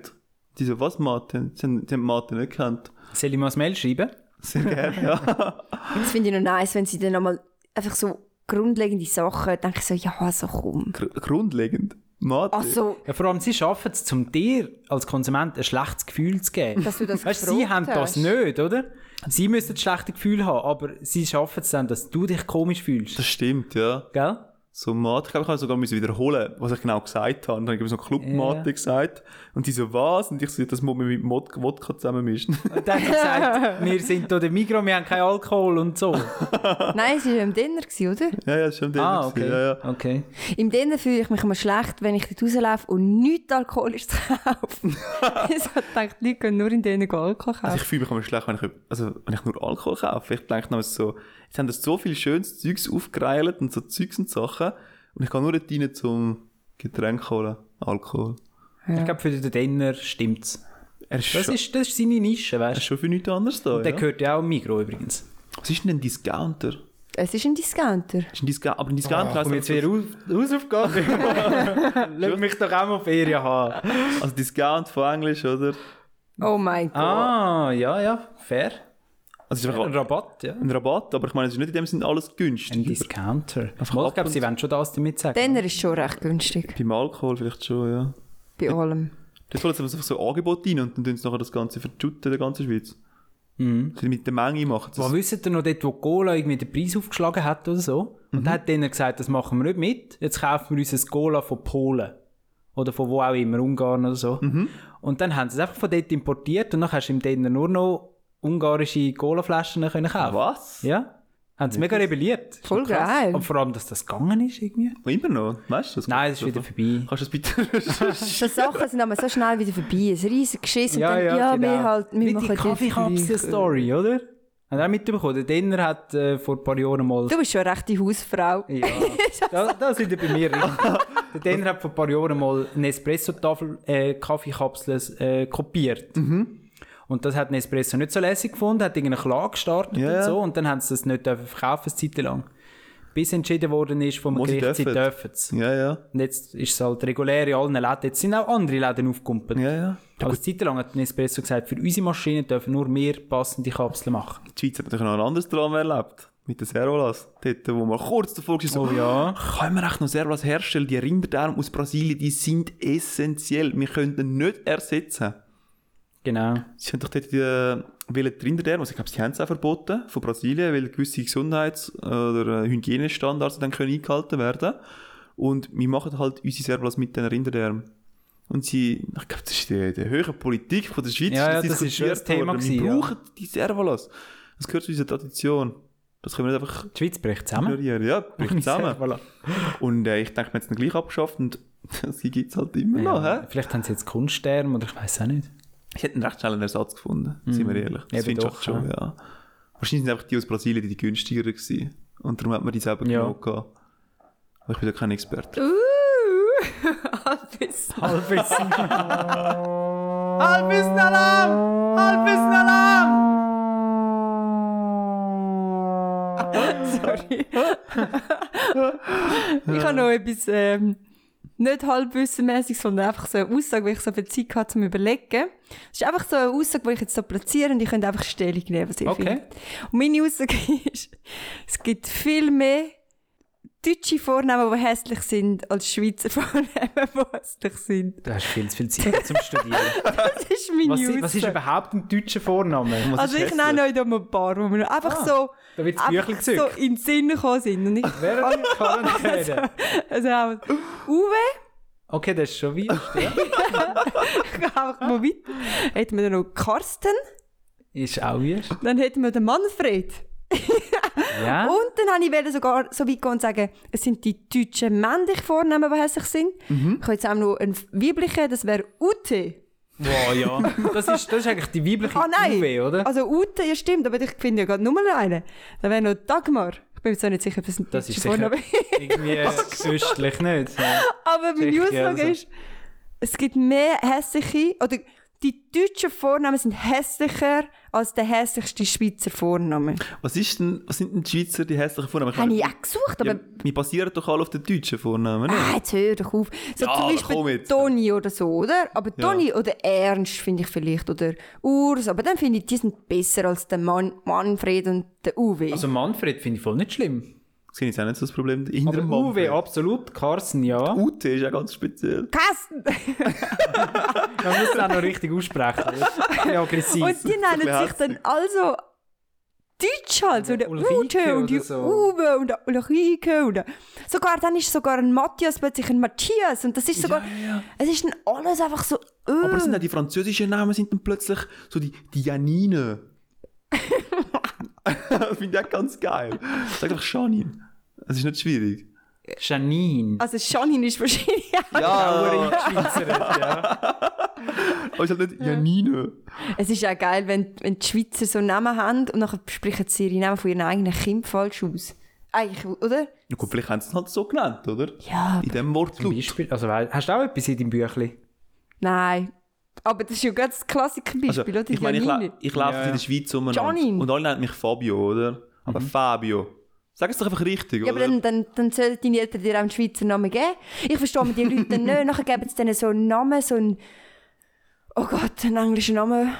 Die so, was Mate? Sie haben den Mate nicht gekannt. Soll ich mal ein Mail schreiben? Sehr gerne, ja. Das finde ich noch nice, wenn sie dann nochmal einfach so grundlegende Sachen, denke ich so, ja, so komm. Gr grundlegend. Mate. Also, Ja, vor allem, sie schaffen es, um dir als Konsument ein schlechtes Gefühl zu geben. dass du das Weißt, sie haben das hast. nicht, oder? Sie müssen ein schlechtes Gefühl haben, aber sie schaffen es dann, dass du dich komisch fühlst. Das stimmt, ja. Gell? So Mate, ich glaube, ich habe sogar müssen wiederholen, was ich genau gesagt habe. Und dann habe ich so Club-Mate Ja. gesagt. Und die so, was? Und ich so, das muss man mit Mod Wodka zusammenmischen. Und dann hat sie gesagt, wir sind hier der Migros, wir haben keinen Alkohol und so. Nein, es war im Dinner, oder? ja, ja, das ist schon der ah, okay. Ja, ja. okay. Im Dinner fühle ich mich immer schlecht, wenn ich dort rauslaufe und nichts Alkoholisches kaufe. ich so denke, die Leute können nur in denen Alkohol kaufen. Also ich fühle mich immer schlecht, wenn ich, also, wenn ich nur Alkohol kaufe. Ich denke noch so, jetzt haben das so viel schönes Zeugs aufgereilt und so Zeugs und Sachen. Und ich kann nur dort rein zum Getränk holen. Alkohol. Ich glaube, für den Dinner stimmt es. Das schon, ist, das ist seine Nische, er ist weißt schon für nichts anderes da. du? Der Ja? gehört ja auch im Migros übrigens. Was ist denn ein Discounter? Es ist ein Discounter. Ist ein Discounter, aber ein Discounter Oh, komm jetzt wieder aus, Hausaufgabe. Lass mich doch auch mal Ferien haben. Also Discount von Englisch, oder? Oh mein Gott. Ah, ja, ja, fair. Also es ist Ein einfach Rabatt, ja. ein Rabatt, aber ich meine, es ist nicht in dem Sinne alles Ein günstig. Discounter. Mal, ab ich glaube, sie wollen schon das damit sagen. Dinner ist schon recht günstig. Beim Alkohol vielleicht schon, ja. Bei allem. Das holen sie einfach so Angebot rein und dann tun sie nachher das Ganze verschütten in der ganzen Schweiz. Mhm. Sie mit der Menge machen sie Was wisst ihr noch dort, wo Cola irgendwie den Preis aufgeschlagen hat oder so? Und dann hat denen gesagt, das machen wir nicht mit. Jetzt kaufen wir uns ein Cola von Polen. Oder von wo auch immer, Ungarn oder so. Und dann haben sie es einfach von dort importiert und dann hast du im Dinner nur noch ungarische Colaflaschen können kaufen. Was? Ja. Haben sie mega rebelliert. Ist Voll geil. Und vor allem, dass das gegangen ist irgendwie. Immer noch? Weißt du das? Nein, es ist wieder vorbei. Kannst du das bitte... So Sachen sind aber so schnell wieder vorbei. Ein riesiges Geschiss und dann, ja, genau. wir halt, wir Wie machen die Kaffeekapsel-Story, oder? Habt ihr auch mitbekommen? Der Dinner hat äh, vor ein paar Jahren mal... Du bist schon eine rechte Hausfrau. Ja, da, da sind wir bei mir richtig. Der Denner hat vor ein paar Jahren mal eine Espresso-Tafel äh, Kaffeekapsel äh, kopiert. Und das hat Nespresso nicht so lässig gefunden, hat irgendeine Klage gestartet Ja, und so. Und dann haben sie das nicht verkaufen, eine Zeit lang. Bis entschieden worden ist vom sie Gericht, sie dürfen. es. ja, ja. Und jetzt ist es halt regulär in allen Läden. Jetzt sind auch andere Läden aufgekumpelt. Ja, ja. Aber eine Zeit lang hat Nespresso gesagt, für unsere Maschinen dürfen nur wir passende Kapseln machen. Die Schweiz hat natürlich noch ein anderes Drama erlebt. Mit den Servolas. Dort, wo man kurz davor war, so, Oh ja. können wir echt noch Servolas herstellen? Die Rinderdarm aus Brasilien, die sind essentiell. Wir können die nicht ersetzen. Genau. Sie haben doch dort die, äh, wollen die Rinderdarm, also ich glaube, sie haben es auch verboten von Brasilien, weil gewisse Gesundheits- oder äh, Hygienestandards dann können eingehalten werden. Und wir machen halt unsere Servolas mit den Rinderdarm. Und sie, ich glaube, das ist die, die höhere Politik von der Schweiz. Ja, ja, das ist das Thema worden. Wir gewesen, ja. brauchen die Servolas. Das gehört zu unserer Tradition. Das können wir nicht einfach Die Schweiz bricht zusammen. ignorieren. Ja, bricht zusammen. Voilà. Und äh, ich denke, wir haben es dann gleich abgeschafft und sie gibt es halt immer noch. Ja, Hä? vielleicht haben sie jetzt Kunststern oder ich weiß auch nicht. Ich hätte einen recht schnellen Ersatz gefunden, sind wir ehrlich. Das finde ich schon, ja. Wahrscheinlich sind einfach die aus Brasilien die günstigeren gewesen. Und darum hat man die selber Ja. genommen. Aber ich bin ja kein Experte. Uh, Halbwissen. Halbwissen. Halbwissen Alarm! Halbwissen Alarm! Sorry. ich habe noch etwas ähm, nicht halbwissenmäßig, sondern einfach so eine Aussage, weil ich so viel Zeit hatte zum Überlegen. Es ist einfach so eine Aussage, die ich jetzt so platziere und ich könnte einfach Stellung nehmen, was ich Okay. finde. Und meine Aussage ist, es gibt viel mehr deutsche Vornamen, die hässlich sind, als Schweizer Vornamen, die hässlich sind. Du hast viel zu viel Zeit zum Studieren. Das ist meine Was, was ist überhaupt ein deutscher Vorname? Was also ich nenne euch da mal ein paar, wo mir einfach Ah, so, Da einfach so in den Sinn gekommen sind. Und ich Während der Quarantäne. Also auch Uwe, Okay, das ist schon weit. Ja. ich gehe einfach mal weiter. Hätten wir dann noch Carsten, Ist auch weird. dann hätten wir den Manfred. Ja. Und dann habe ich wollte sogar so weit gehen und sagen, es sind die deutschen männlichen Vornamen, die hässlich sind. Ich habe jetzt auch noch einen weiblichen, das wäre Ute. Wow, ja. Das ist, das ist eigentlich die weibliche Ah nein, Uwe, oder? also Ute, ja stimmt, aber ich finde ja gerade nur einen. Dann wäre noch Dagmar. Ich bin mir zwar nicht sicher, ob das ein Das ist sicher irgendwie östlich nicht. Ja. Aber meine Sicher, Aussage also. ist, es gibt mehr hässliche, oder die deutschen Vornamen sind hässlicher als der hässlichste Schweizer Vorname. Was, ist denn, was sind denn die Schweizer, die hässlichen Vornamen? Habe ich auch gesucht, aber ja, wir basieren doch alle auf den deutschen Vornamen, nicht? ah, jetzt hör doch auf. So Ja, zum Beispiel. Toni oder so, oder? Aber Toni oder Ernst finde ich vielleicht, oder Urs, aber dann finde ich, die sind besser als der Mann, Manfred und der Uwe. Also Manfred finde ich voll nicht schlimm. Ich jetzt auch nicht so das Problem. Hinter Aber dem Uwe, absolut. Carsten, ja. UT ist auch ganz speziell. Carsten! Man muss es auch noch richtig aussprechen. Ja, aggressiv. Und die nennen sich dann also Deutsch halt, so der Ute und die so. Uwe und der Ulrike und der, sogar dann ist sogar ein Matthias plötzlich ein Matthias und das ist sogar, es ist dann alles einfach so, äh. Aber sind auch die französischen Namen sind dann plötzlich so die, die Janine. das finde ich auch ganz geil. Sag doch Janine. Das ist nicht schwierig. Janine. also Janine ist wahrscheinlich auch. Trauer in Schweizer, ja. Aber es ist halt nicht Janine. Es ist auch geil, wenn, wenn die Schweizer so Namen haben und nachher sprechen sie ihre Namen von ihren eigenen Kindern falsch aus. Eigentlich, oder? Ja, gut, vielleicht haben sie es halt so genannt, oder? Ja. In dem Wort. Zum Beispiel, also, weil- hast du auch etwas in deinem Büchlein? Nein. Aber das ist ja gerade das Klassikerbeispiel, Also, oder? ich meine, ich, la ich laufe Ja, in ja. der Schweiz um Janine. und alle nennen mich Fabio, oder? Aber Fabio. Sag es doch einfach richtig, Ja, aber oder? dann, dann, dann sollen deine Eltern dir auch einen Schweizer Namen geben. Ich verstehe mir die Leute dann nicht. Nachher geben sie denen so einen Namen, so einen... Oh Gott, einen englischen Namen.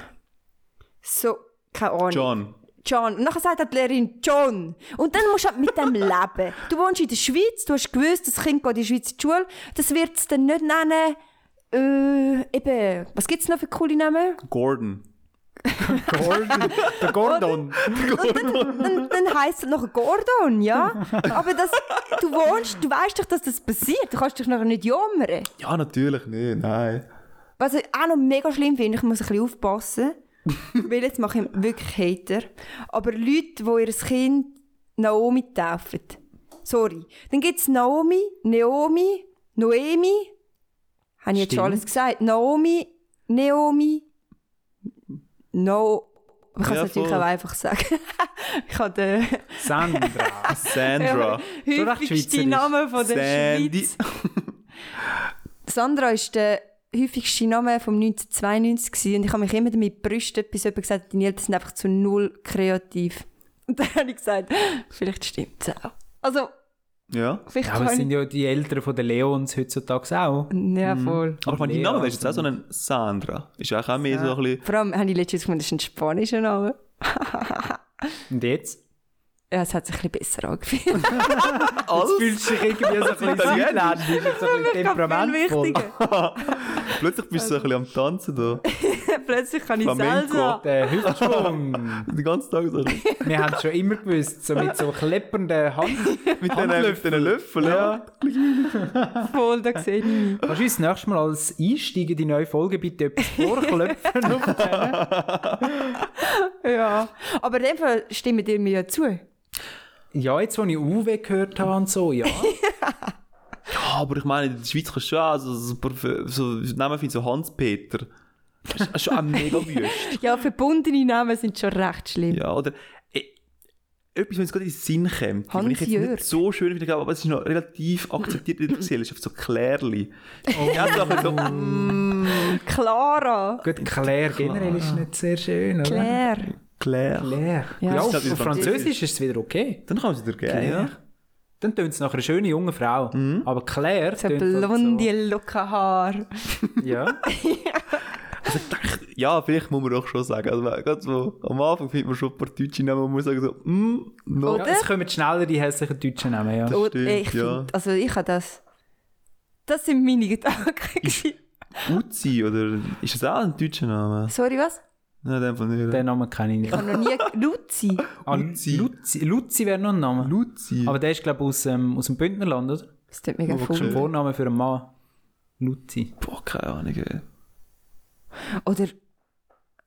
So, keine Ahnung. John. John. Und nachher sagt die Lehrerin John. Und dann musst du halt mit dem leben. Du wohnst in der Schweiz, du hast gewusst, das Kind geht in die Schweizer Schule. Das wird es dann nicht nennen... Äh, eben, was gibt es noch für coole Namen? Gordon. Gordon. Der Gordon. dann, dann heisst es noch Gordon, ja? Aber das, du wohnst, du weißt doch, dass das passiert. Du kannst dich nachher nicht jammern. Ja, natürlich nicht, nein. Was ich auch noch mega schlimm finde, ich muss ein bisschen aufpassen, weil jetzt mache ich wirklich Hater. Aber Leute, die ihr Kind Naomi taufen, sorry. Dann gibt es Naomi, Naomi, Noemi, habe ich jetzt schon alles gesagt? Naomi, Naomi, No... Ich kann es Ja, natürlich voll. auch einfach sagen. ich habe den Sandra. Sandra. Recht häufigste. Name von der Sandy. Schweiz. Sandra ist der häufigste Name vom 1992 gewesen und ich habe mich immer damit brüstet, bis jemand gesagt hat, deine Eltern sind einfach zu null kreativ. Und dann habe ich gesagt, vielleicht stimmt es auch. Also, Ja. vielleicht Ja, aber es sind ja die Eltern von den Leons heutzutage auch. Ja, voll. Aber ich meine, Lea Name, weißt du, und- jetzt auch so ein Sandra. Ist auch mehr so ein bisschen... Vor allem habe ich letztens gefunden, das ist ein spanischer Name. Und jetzt? Ja, es hat sich ein bisschen besser angefühlt. Jetzt fühlst du dich irgendwie so ein bisschen südländisch, so ein bisschen temperamentvoll. Plötzlich bist du so ein bisschen am Tanzen da. Plötzlich kann ich Flamenco. Salsa. Der Hüftschwung. Den ganzen Tag so. Wir haben es schon immer gewusst, so mit so kleppernden Hand. Mit diesen mit diesen Löffeln, ja. Voll, da sehe ich mich. Kannst du uns das nächste Mal als Einstieg in die neue Folge bitte etwas denen? Ja. Aber in dem Fall stimmen dir mir ja zu. Ja, jetzt, wo ich Uwe gehört habe und so, ja. Ja, aber ich meine, in der Schweiz kannst du schon also, so, so, so Namen finden, so Hans-Peter. Das ist schon auch mega wüst. Ja, verbundene Namen sind schon recht schlimm. Ja, oder äh, etwas, wenn es gerade in den Sinn kommt, wenn ich jetzt Hans-Jörg. nicht so schön finde, aber es ist noch relativ akzeptiert in der Gesellschaft, so Klärli. Oh. Ja, so, so, mm, Clara. Gut, Claire generell ist nicht sehr schön, oder? Claire. Claire. Claire. Ja. Ja, auf, auf Französisch ist es wieder okay. Dann kann man sie dir geben, ja. Dann tönt es nach einer schönen jungen Frau. Aber Claire So tönt halt blonde Lockenhaar. So, ja. Ja, vielleicht muss man doch schon sagen. Also, gerade so, am Anfang findet man schon ein paar deutsche Namen, man sagen so, mm, no. Oder? ja, es kommen schneller die hässlichen Deutschen Namen, ja. Stimmt, ich ja. find, also ich habe das. Das sind meine Gedanken. Uzi, oder ist das auch ein deutscher Name? Sorry, was? Nein, in dem Fall nicht. Den Namen kenne ich nicht. Ich habe noch nie. Luzi. Ah, Luzi. Luzi. Luzi wäre noch ein Name. Luzi. Aber der ist, glaube ich, aus, ähm, aus dem Bündnerland, oder? Das tut mega Das ist ein voll. Vorname für einen Mann. Luzi. Boah, keine Ahnung. ey. Oder.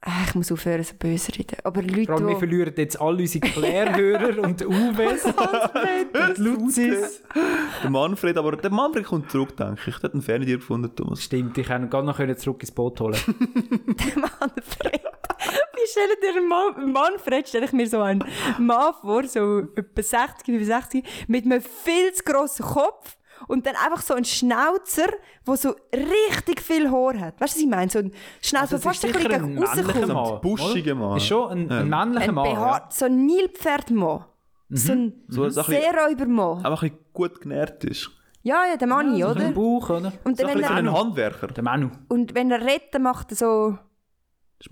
Ah, Ich muss aufhören, so böse zu reden. Aber Leute, Vor allem, wir verlieren jetzt alle unsere Claire-Hörer und Uwes und Luzis. Der Manfred, aber der Manfred kommt zurück, denke ich. Der hat einen Fernseher gefunden, Thomas. Stimmt, ich kann gar noch zurück ins Boot holen. Manfred. Wie stellt dir einen Mann, Manfred, stelle ich mir so einen Mann vor, so etwa 60, 65, mit einem viel zu grossen Kopf und dann einfach so ein Schnauzer, der so richtig viel Haar hat. Weißt du, was ich meine? So ein Schnauzer, Also, fast ein bisschen rauskommt. Mann. buschiger? Mann. Ist schon ein, ein männlicher Ein Mann. Ja. behaart, so ein Nilpferdmann. So ein So, so ein Seeräubermann. einfach ein bisschen gut genährt ist. Ja, ja, der Manni, So oder? ein Bauch, oder? Und, So dann, ein wenn er, ein Handwerker. Der Manu. und wenn er redet, macht er so...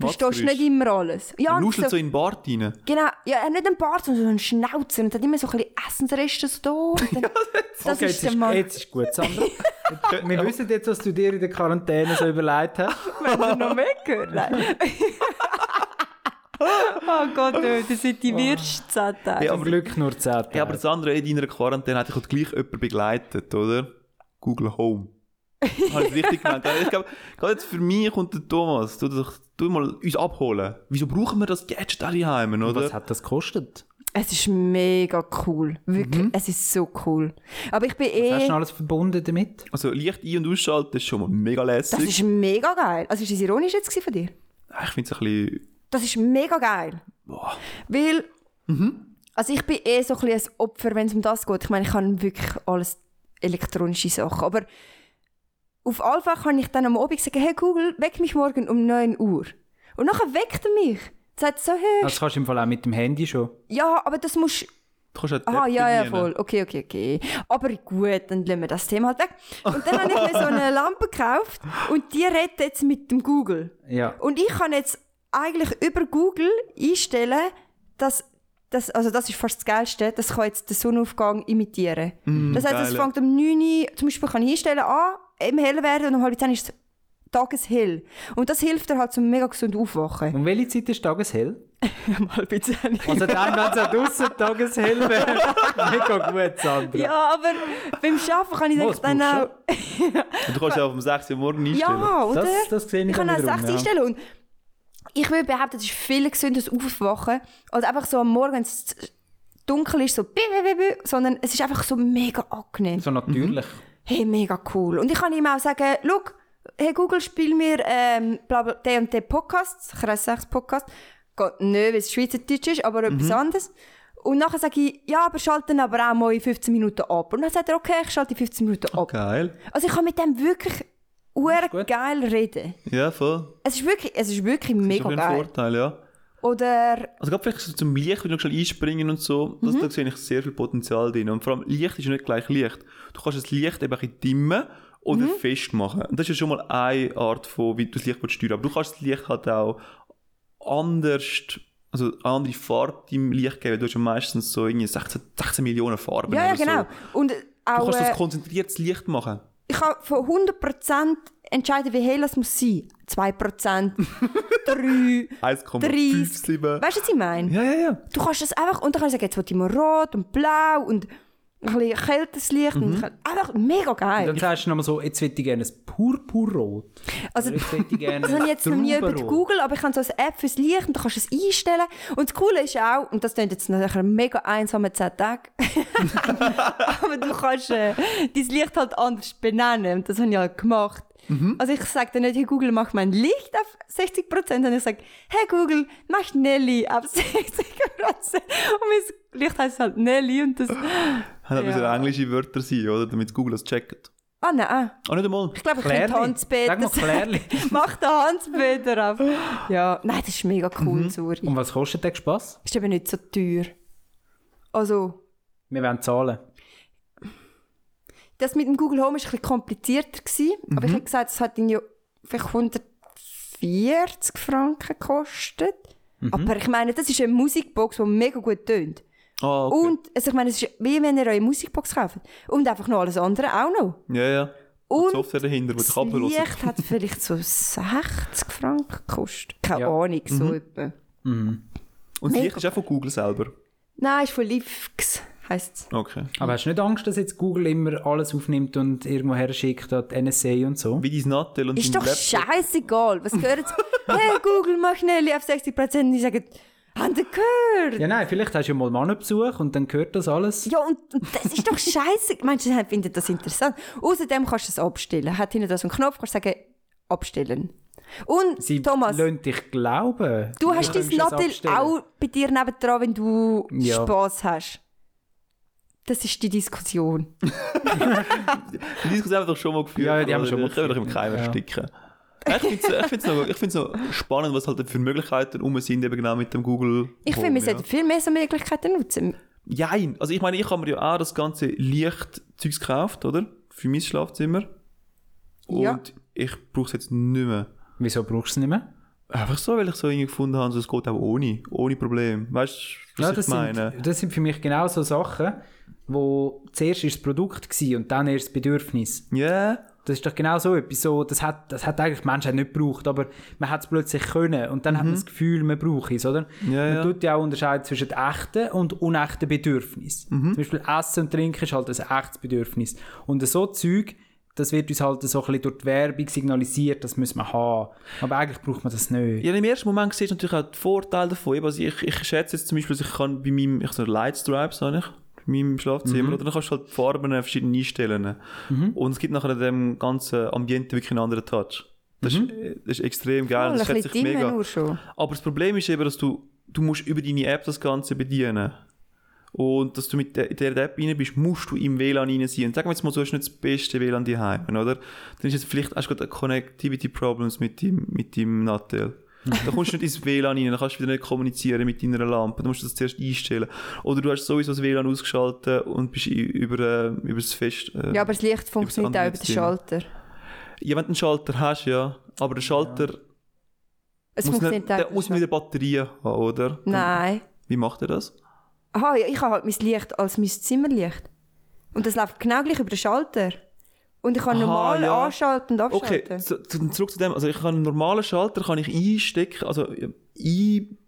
verstehst du nicht immer alles. Ja, Ja, Nuschelt so, so in den Bart rein. genau, ja, er nicht einen Bart, sondern so einen Schnauzer und hat immer so ein bisschen Essensreste so da. Dann, das okay, ist jetzt, der ist, Mann. jetzt ist gut, Sandra. Wir wissen jetzt, was du dir in der Quarantäne so überlegt hast. Wenn du noch mehr gehört Nein. oh Gott, oh, das sind die wirsten Tage. Ja, Zum Glück nur 10 Tage. Ja, aber das andere in deiner Quarantäne hat dich auch gleich jemand begleitet, oder? Google Home. Habe ich richtig gemeint? Ich glaube, gerade jetzt für mich kommt der Thomas. Du, du, du mal uns abholen. Wieso brauchen wir das Gadget alle heim, oder? was hat das gekostet? Es ist mega cool. Wirklich, es ist so cool. Aber ich bin Was hast du eh... alles verbunden damit? Also Licht ein- und ausschalten ist schon mal mega Das lässig. ist mega geil. Also ist das ironisch jetzt von dir? Ich finde es ein bisschen... Das ist mega geil. Boah. Weil... Also ich bin eh so ein bisschen ein Opfer, wenn es um das geht. Ich meine, ich kann wirklich alles elektronische Sachen. Aber auf Alpha kann ich dann am Abend sagen, hey Google, weck mich morgen um 9 Uhr. Und nachher weckt er mich. Sagt so, hey, Das kannst du im Fall auch mit dem Handy schon. ja, aber das musst Du kannst auch App ja, ja, voll. Okay, okay, okay. Aber gut, dann lassen wir das Thema halt weg. Und dann habe ich mir so eine Lampe gekauft und die redet jetzt mit dem Google. Ja. Und ich kann jetzt eigentlich über Google einstellen, dass das, also das ist fast das Geilste, das kann jetzt den Sonnenaufgang imitieren. das heißt, es fängt um 9 Uhr, zum Beispiel kann ich einstellen, ah, im hell werden und um halb 10 ist es tageshell. Und das hilft dir halt zum mega gesund aufwachen. Um welche Zeit ist tageshell? um halb 10. Also dann, wenn es auch draussen tageshell wäre. Mega gut, Sandra. Ja, aber beim Arbeiten kann ich das dann auch... Und du kannst ja auf um 6 Uhr morgen einstellen. Ja, oder? Das, das sehe ich, ich kann auch wiederum, 6 ja. einstellen und ich würde behaupten, es ist viel gesünder, Aufwachen, als einfach so am Morgen, wenn es dunkel ist, so sondern es ist einfach so mega angenehm. So natürlich. Hey, mega cool. Und ich kann ihm auch sagen, schau, hey Google, spiel mir ähm, bla bla, den und den Podcast, Kreis 6 Podcast. Geht nicht, weil es Schweizerdeutsch ist, aber etwas anderes. Und nachher sage ich, ja, aber schalte dann aber auch mal in 15 Minuten ab. Und dann sagt er, okay, ich schalte in 15 Minuten ab. Geil. Also ich kann mit dem wirklich uhr gut. geil reden. Ja, voll. Es ist wirklich, es ist wirklich ist mega jeden geil. Vorteil, ja. Oder Also gerade vielleicht so zum Licht, wenn du schnell einspringen und so, das, da sehe ich sehr viel Potenzial drin. Und vor allem, Licht ist ja nicht gleich Licht. Du kannst das Licht eben ein bisschen dimmen oder festmachen. Und das ist ja schon mal eine Art von, wie du das Licht steuern Aber du kannst das Licht halt auch anders, also andere Farbe deinem Licht geben. Du hast ja meistens so irgendwie 16, 16 Millionen Farben ja, ja, genau. so. Und Du auch, kannst äh, das konzentriertes Licht machen. ich kann von 100% entscheiden, wie hell es muss sein. 2%, 3, 1,57. Weißt du, was ich meine? Ja, ja, ja. Du kannst das einfach, und dann kannst du sagen, jetzt will ich mal rot und blau und ein bisschen kälteres Licht. Und kann- einfach mega geil. Dann sagst du nochmal so, jetzt hätte ich gerne ein Purpurrot. Also, Oder jetzt hätte ich gerne Das habe ich jetzt noch nie über. Google, aber ich kann so eine App fürs Licht und da kannst du es einstellen. Und das Coole ist auch, und das klingt jetzt nach einem mega einsamen 10 Tage, aber du kannst äh, dein Licht halt anders benennen. Und das habe ich halt gemacht. Also ich sage dann nicht, hey Google, mach mein Licht auf 60%, sondern ich sage, hey Google, mach Nelly auf 60%. Und mein Licht heißt halt Nelly und das... Hat Ja. ja. englische Wörter sein, oder? Damit Google das checkt. Ah nein, ah. Ah, nicht einmal. ich glaube, ich könnte. Hans-Peter Sag mal Klärli. Mach den Hans-Peter auf. Ja, nein, das ist mega cool, sorry. Und was kostet der Spaß? Ist eben nicht so teuer. Also, Wir wollen zahlen. Das mit dem Google Home war ein bisschen komplizierter. Gewesen, Aber ich habe gesagt, es hat ihn ja vielleicht 140 Franken gekostet. Aber ich meine, das ist eine Musikbox, die mega gut tönt. Ah, okay. Und also ich meine, es ist wie wenn ihr eine Musikbox kauft. Und einfach noch alles andere auch noch. Ja, ja. Und Und Software dahinter, die das. Licht hat vielleicht so 60 Franken gekostet. Keine Ja. Ahnung, so etwa. Und das Licht ist auch von Google selber. Nein, ist von Livx, heisst es. Okay. Aber hast du nicht Angst, dass jetzt Google immer alles aufnimmt und irgendwo her schickt an die NSA und so? Wie dein Nattel und Ist doch Laptop. scheißegal. Was gehört jetzt? hey Google, mach Nelly auf 60%. Und die sagen, haben die gehört? Ja, nein, vielleicht hast du ja mal Mannenbesuch und dann gehört das alles. Ja, und, und das ist doch scheiße. Meinst du, sie finden das interessant? Außerdem kannst du es abstellen. Hat hinten da so einen Knopf, kannst du sagen, abstellen. Und Sie Thomas, lassen dich glauben. du hast dein Nattel auch bei dir nebendran, wenn du Ja. Spass hast. Das ist die Diskussion. Die Diskussion haben wir doch schon mal geführt. Ja, die haben wir schon mal Die können wir doch im geführt. Keim Ja. ersticken. Ich finde es noch, ich find's noch spannend, was halt für Möglichkeiten rum sind, eben genau mit dem Google. Ich finde, wir sollten viel mehr so Möglichkeiten nutzen. Ja, Jein. also ich meine, ich habe mir ja auch das ganze Lichtzeugs gekauft, oder? Für mein Schlafzimmer. Und Ja. ich brauche es jetzt nicht mehr. Wieso brauchst du es nicht mehr? Einfach so, weil ich so irgendwie gefunden habe, so, es geht auch ohne, ohne Problem. Weißt du, was Ja, ich das meine? sind, das sind für mich genau so Sachen, wo zuerst ist das Produkt gsi und dann erst das Bedürfnis. Ja, Das ist doch genau so etwas. So, das, hat, das hat eigentlich die Menschheit nicht gebraucht, aber man hat es plötzlich können und dann hat man das Gefühl, man braucht es, oder? Mhm. Ja, man ja. tut ja auch unterscheiden zwischen echten und unechten Bedürfnissen. Mhm. Zum Beispiel Essen und Trinken ist halt ein echtes Bedürfnis. Und so Zeug, das wird uns halt so ein bisschen durch die Werbung signalisiert, das müssen wir haben. Aber eigentlich braucht man das nicht. Ja, im ersten Moment siehst du natürlich auch die Vorteile davon. Also ich, ich schätze jetzt zum Beispiel, dass ich kann bei meinem, ich so Lightstripes habe ich, bei meinem Schlafzimmer, oder dann kannst du halt die Farben verschieden einstellen. Und es gibt nachher in dem ganzen Ambiente wirklich einen anderen Touch. Das, ist, das ist extrem geil, Mal, das schätze ich mega. nur schon. Aber das Problem ist eben, dass du, du musst über deine App das Ganze bedienen. Und dass du mit der, in der App rein bist, musst du im WLAN rein sein. Und sagen wir jetzt mal so, ist nicht das beste WLAN daheim, oder? Dann ist es vielleicht, hast du gerade Connectivity Problems mit deinem, mit deinem Nattel. da kommst du nicht ins WLAN rein, dann kannst du wieder nicht kommunizieren mit deiner Lampe, dann musst du das zuerst einstellen. Oder du hast sowieso das WLAN ausgeschaltet und bist über, äh, über das Fest... Äh, Ja, aber das Licht funktioniert auch über den. Schalter. ja, wenn du einen Schalter hast, ja. Aber der Schalter Es muss, funktioniert nicht, der muss mit der Batterie haben, oder? Nein. Wie macht er das? Aha, ja, ich habe halt mein Licht als mein Zimmerlicht. Und das läuft genau gleich über den Schalter. Und ich kann Aha, normal ja. anschalten und Okay, abschalten. zu, zu, zurück zu dem. Also ich kann einen normalen Schalter kann ich einstecken, also ein,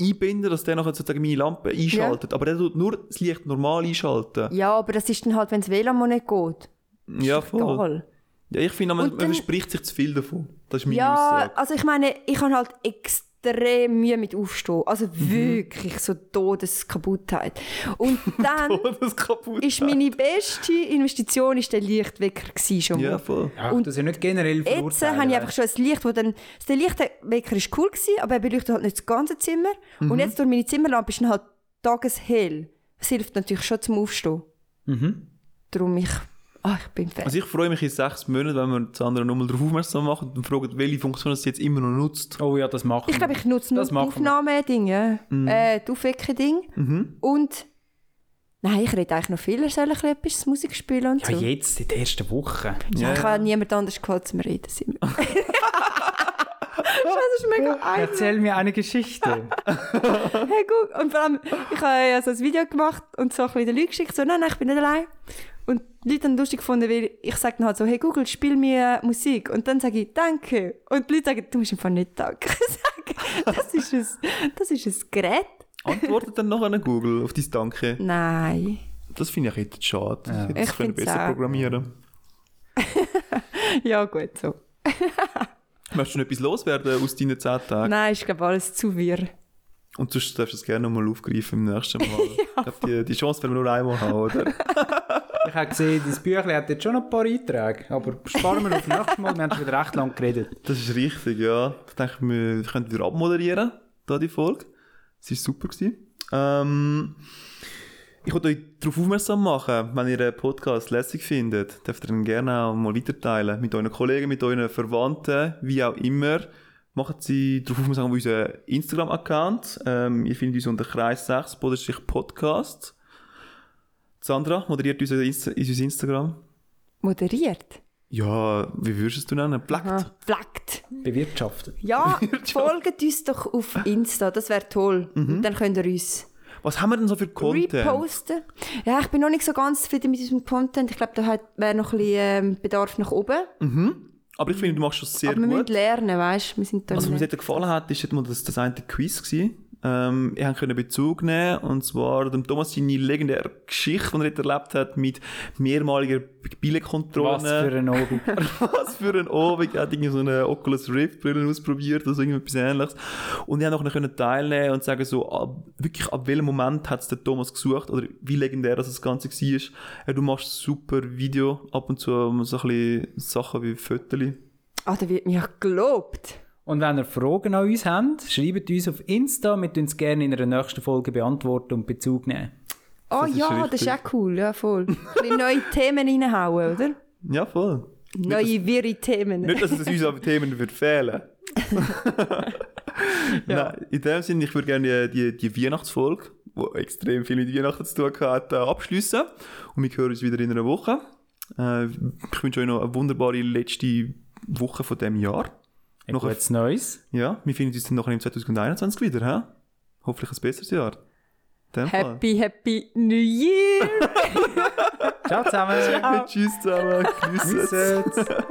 einbinden, dass der nachher sozusagen meine Lampe einschaltet. Aber der tut nur das Licht normal einschalten. Ja, aber das ist dann halt, wenn das WLAN mal nicht geht. Ja, voll. Egal. Ja, ich finde, man, Und man dann- verspricht sich zu viel davon. Das ist meine Ja, Aussage. also ich meine, ich habe halt extrem Mühe mit Aufstehen. Also Mhm. wirklich so Todeskaputtheit. Und dann das ist meine beste Investition ist der Lichtwecker gewesen schon ja, voll. Ja, Und das ist ja nicht generell Jetzt habe ich einfach schon ein Licht, wo dann... Der Lichtwecker ist cool gewesen, aber er beleuchtet halt nicht das ganze Zimmer. Mhm. Und jetzt durch meine Zimmerlampe ist dann halt tageshell. Das hilft natürlich schon zum Aufstehen. Mhm. Darum ich... Ah, ich bin Fan. Also ich freue mich in sechs Monaten, wenn wir das andere nochmal darauf aufmerksam machen und fragen, welche Funktion es jetzt immer noch nutzt. Oh ja, das machen Ich glaube, ich nutze nur Das die. Aufnahmedinge, äh, die Aufwecken-Ding. Mhm. Und nein, ich rede eigentlich noch viel, er soll ein bisschen etwas Musik spielen und Ja, so. jetzt, in der ersten Woche. Ja, ich habe niemand anders gehört zum Reden. ist mega einfach. Erzähl mir eine Geschichte. Hey, guck. Und vor allem, ich habe ja so ein Video gemacht und so ein bisschen den Leuten geschickt, so, nein, nein, ich bin nicht allein. Und die Leute haben es lustig gefunden, weil ich sage dann halt so, hey Google, spiel mir Musik. Und dann sage ich, danke. Und die Leute sagen, du musst einfach nicht danke sagen. Das ist ein, das ist ein Gerät. Antwortet dann noch an Google auf dein Danke. Nein. Das finde ich jetzt schade. Das hätte Ich ich können find's besser auch. programmieren. Ja, gut, so. Möchtest du noch etwas loswerden aus deinen 10 Tagen? Nein, ist glaube alles zu wirr. Und sonst darfst du es gerne nochmal aufgreifen im nächsten Mal. Ich glaube, die, die Chance werden wir nur einmal haben, oder? Ich habe gesehen, dein Büchlein hat jetzt schon noch ein paar Einträge. Aber sparen wir auf nächstes Mal. Wir haben schon wieder recht lang geredet. Das ist richtig, ja. Ich denke, wir können wieder abmoderieren, da die Folge. Es war super. Gewesen. Ähm, ich wollte euch darauf aufmerksam machen, wenn ihr einen Podcast lässig findet, dürft ihr ihn gerne auch mal weiterteilen. Mit euren Kollegen, mit euren Verwandten, wie auch immer. Macht sie darauf aufmerksam auf unseren Instagram-Account. Ähm, ihr findet uns unter Kreis 6 Podcast. Sandra moderiert unser, Insta unser Instagram. Moderiert. Ja, wie würdest du es nennen? Blackt. Aha. Flackt. Bewirtschaftet. Ja, folgt uns doch auf Insta, das wäre toll. Und dann könnt ihr uns Was haben wir denn so für Content? reposten. Ja, ich bin noch nicht so ganz zufrieden mit unserem Content. Ich glaube, da hat- wäre noch ein bisschen ähm, Bedarf nach oben. Aber ich finde, du machst das sehr Aber wir müssen gut. lernen, weißt du? Da Was mir sehr gefallen hat, ist mal das, eine Quiz gewesen. Ähm, ich konnte Bezug nehmen, und zwar dem Thomas seine legendäre Geschichte, die er erlebt hat, mit mehrmaliger Billetkontrolle. Was für ein Abend. Was für ein Abend. Er hat irgendwie so eine Oculus Rift Brille ausprobiert oder so irgendetwas ähnliches. Und ich konnte noch können teilnehmen und sagen so, ab, wirklich ab welchem Moment hat es der Thomas gesucht oder wie legendär das, das Ganze war. Ja, du machst super Video, ab und zu so ein bisschen Sachen wie Fotos. Ah, da wird mir ja gelobt. Und wenn ihr Fragen an uns habt, schreibt uns auf Insta. Wir uns gerne in einer nächsten Folge beantworten und Bezug nehmen. Ah Das ist ja, das ist auch cool, ja voll. Ein bisschen neue Themen reinhauen, oder? Ja, voll. Neue, wirre Themen. Nicht, dass es uns an Themen wird fehlen. Nein, in dem Sinne, ich würde gerne die, die, die Weihnachtsfolge, die extrem viel mit Weihnachten zu tun hat, äh, abschließen. Und wir hören uns wieder in einer Woche. Äh, ich wünsche euch noch eine wunderbare letzte Woche von dem Jahr. Ein Noch ein- gutes Neues. Ja, wir finden uns dann nachher im 2021 wieder, hä? Hoffentlich ein besseres Jahr. Happy, happy New Year! Ciao zusammen. Tschüss zusammen, grüße. Grüßet.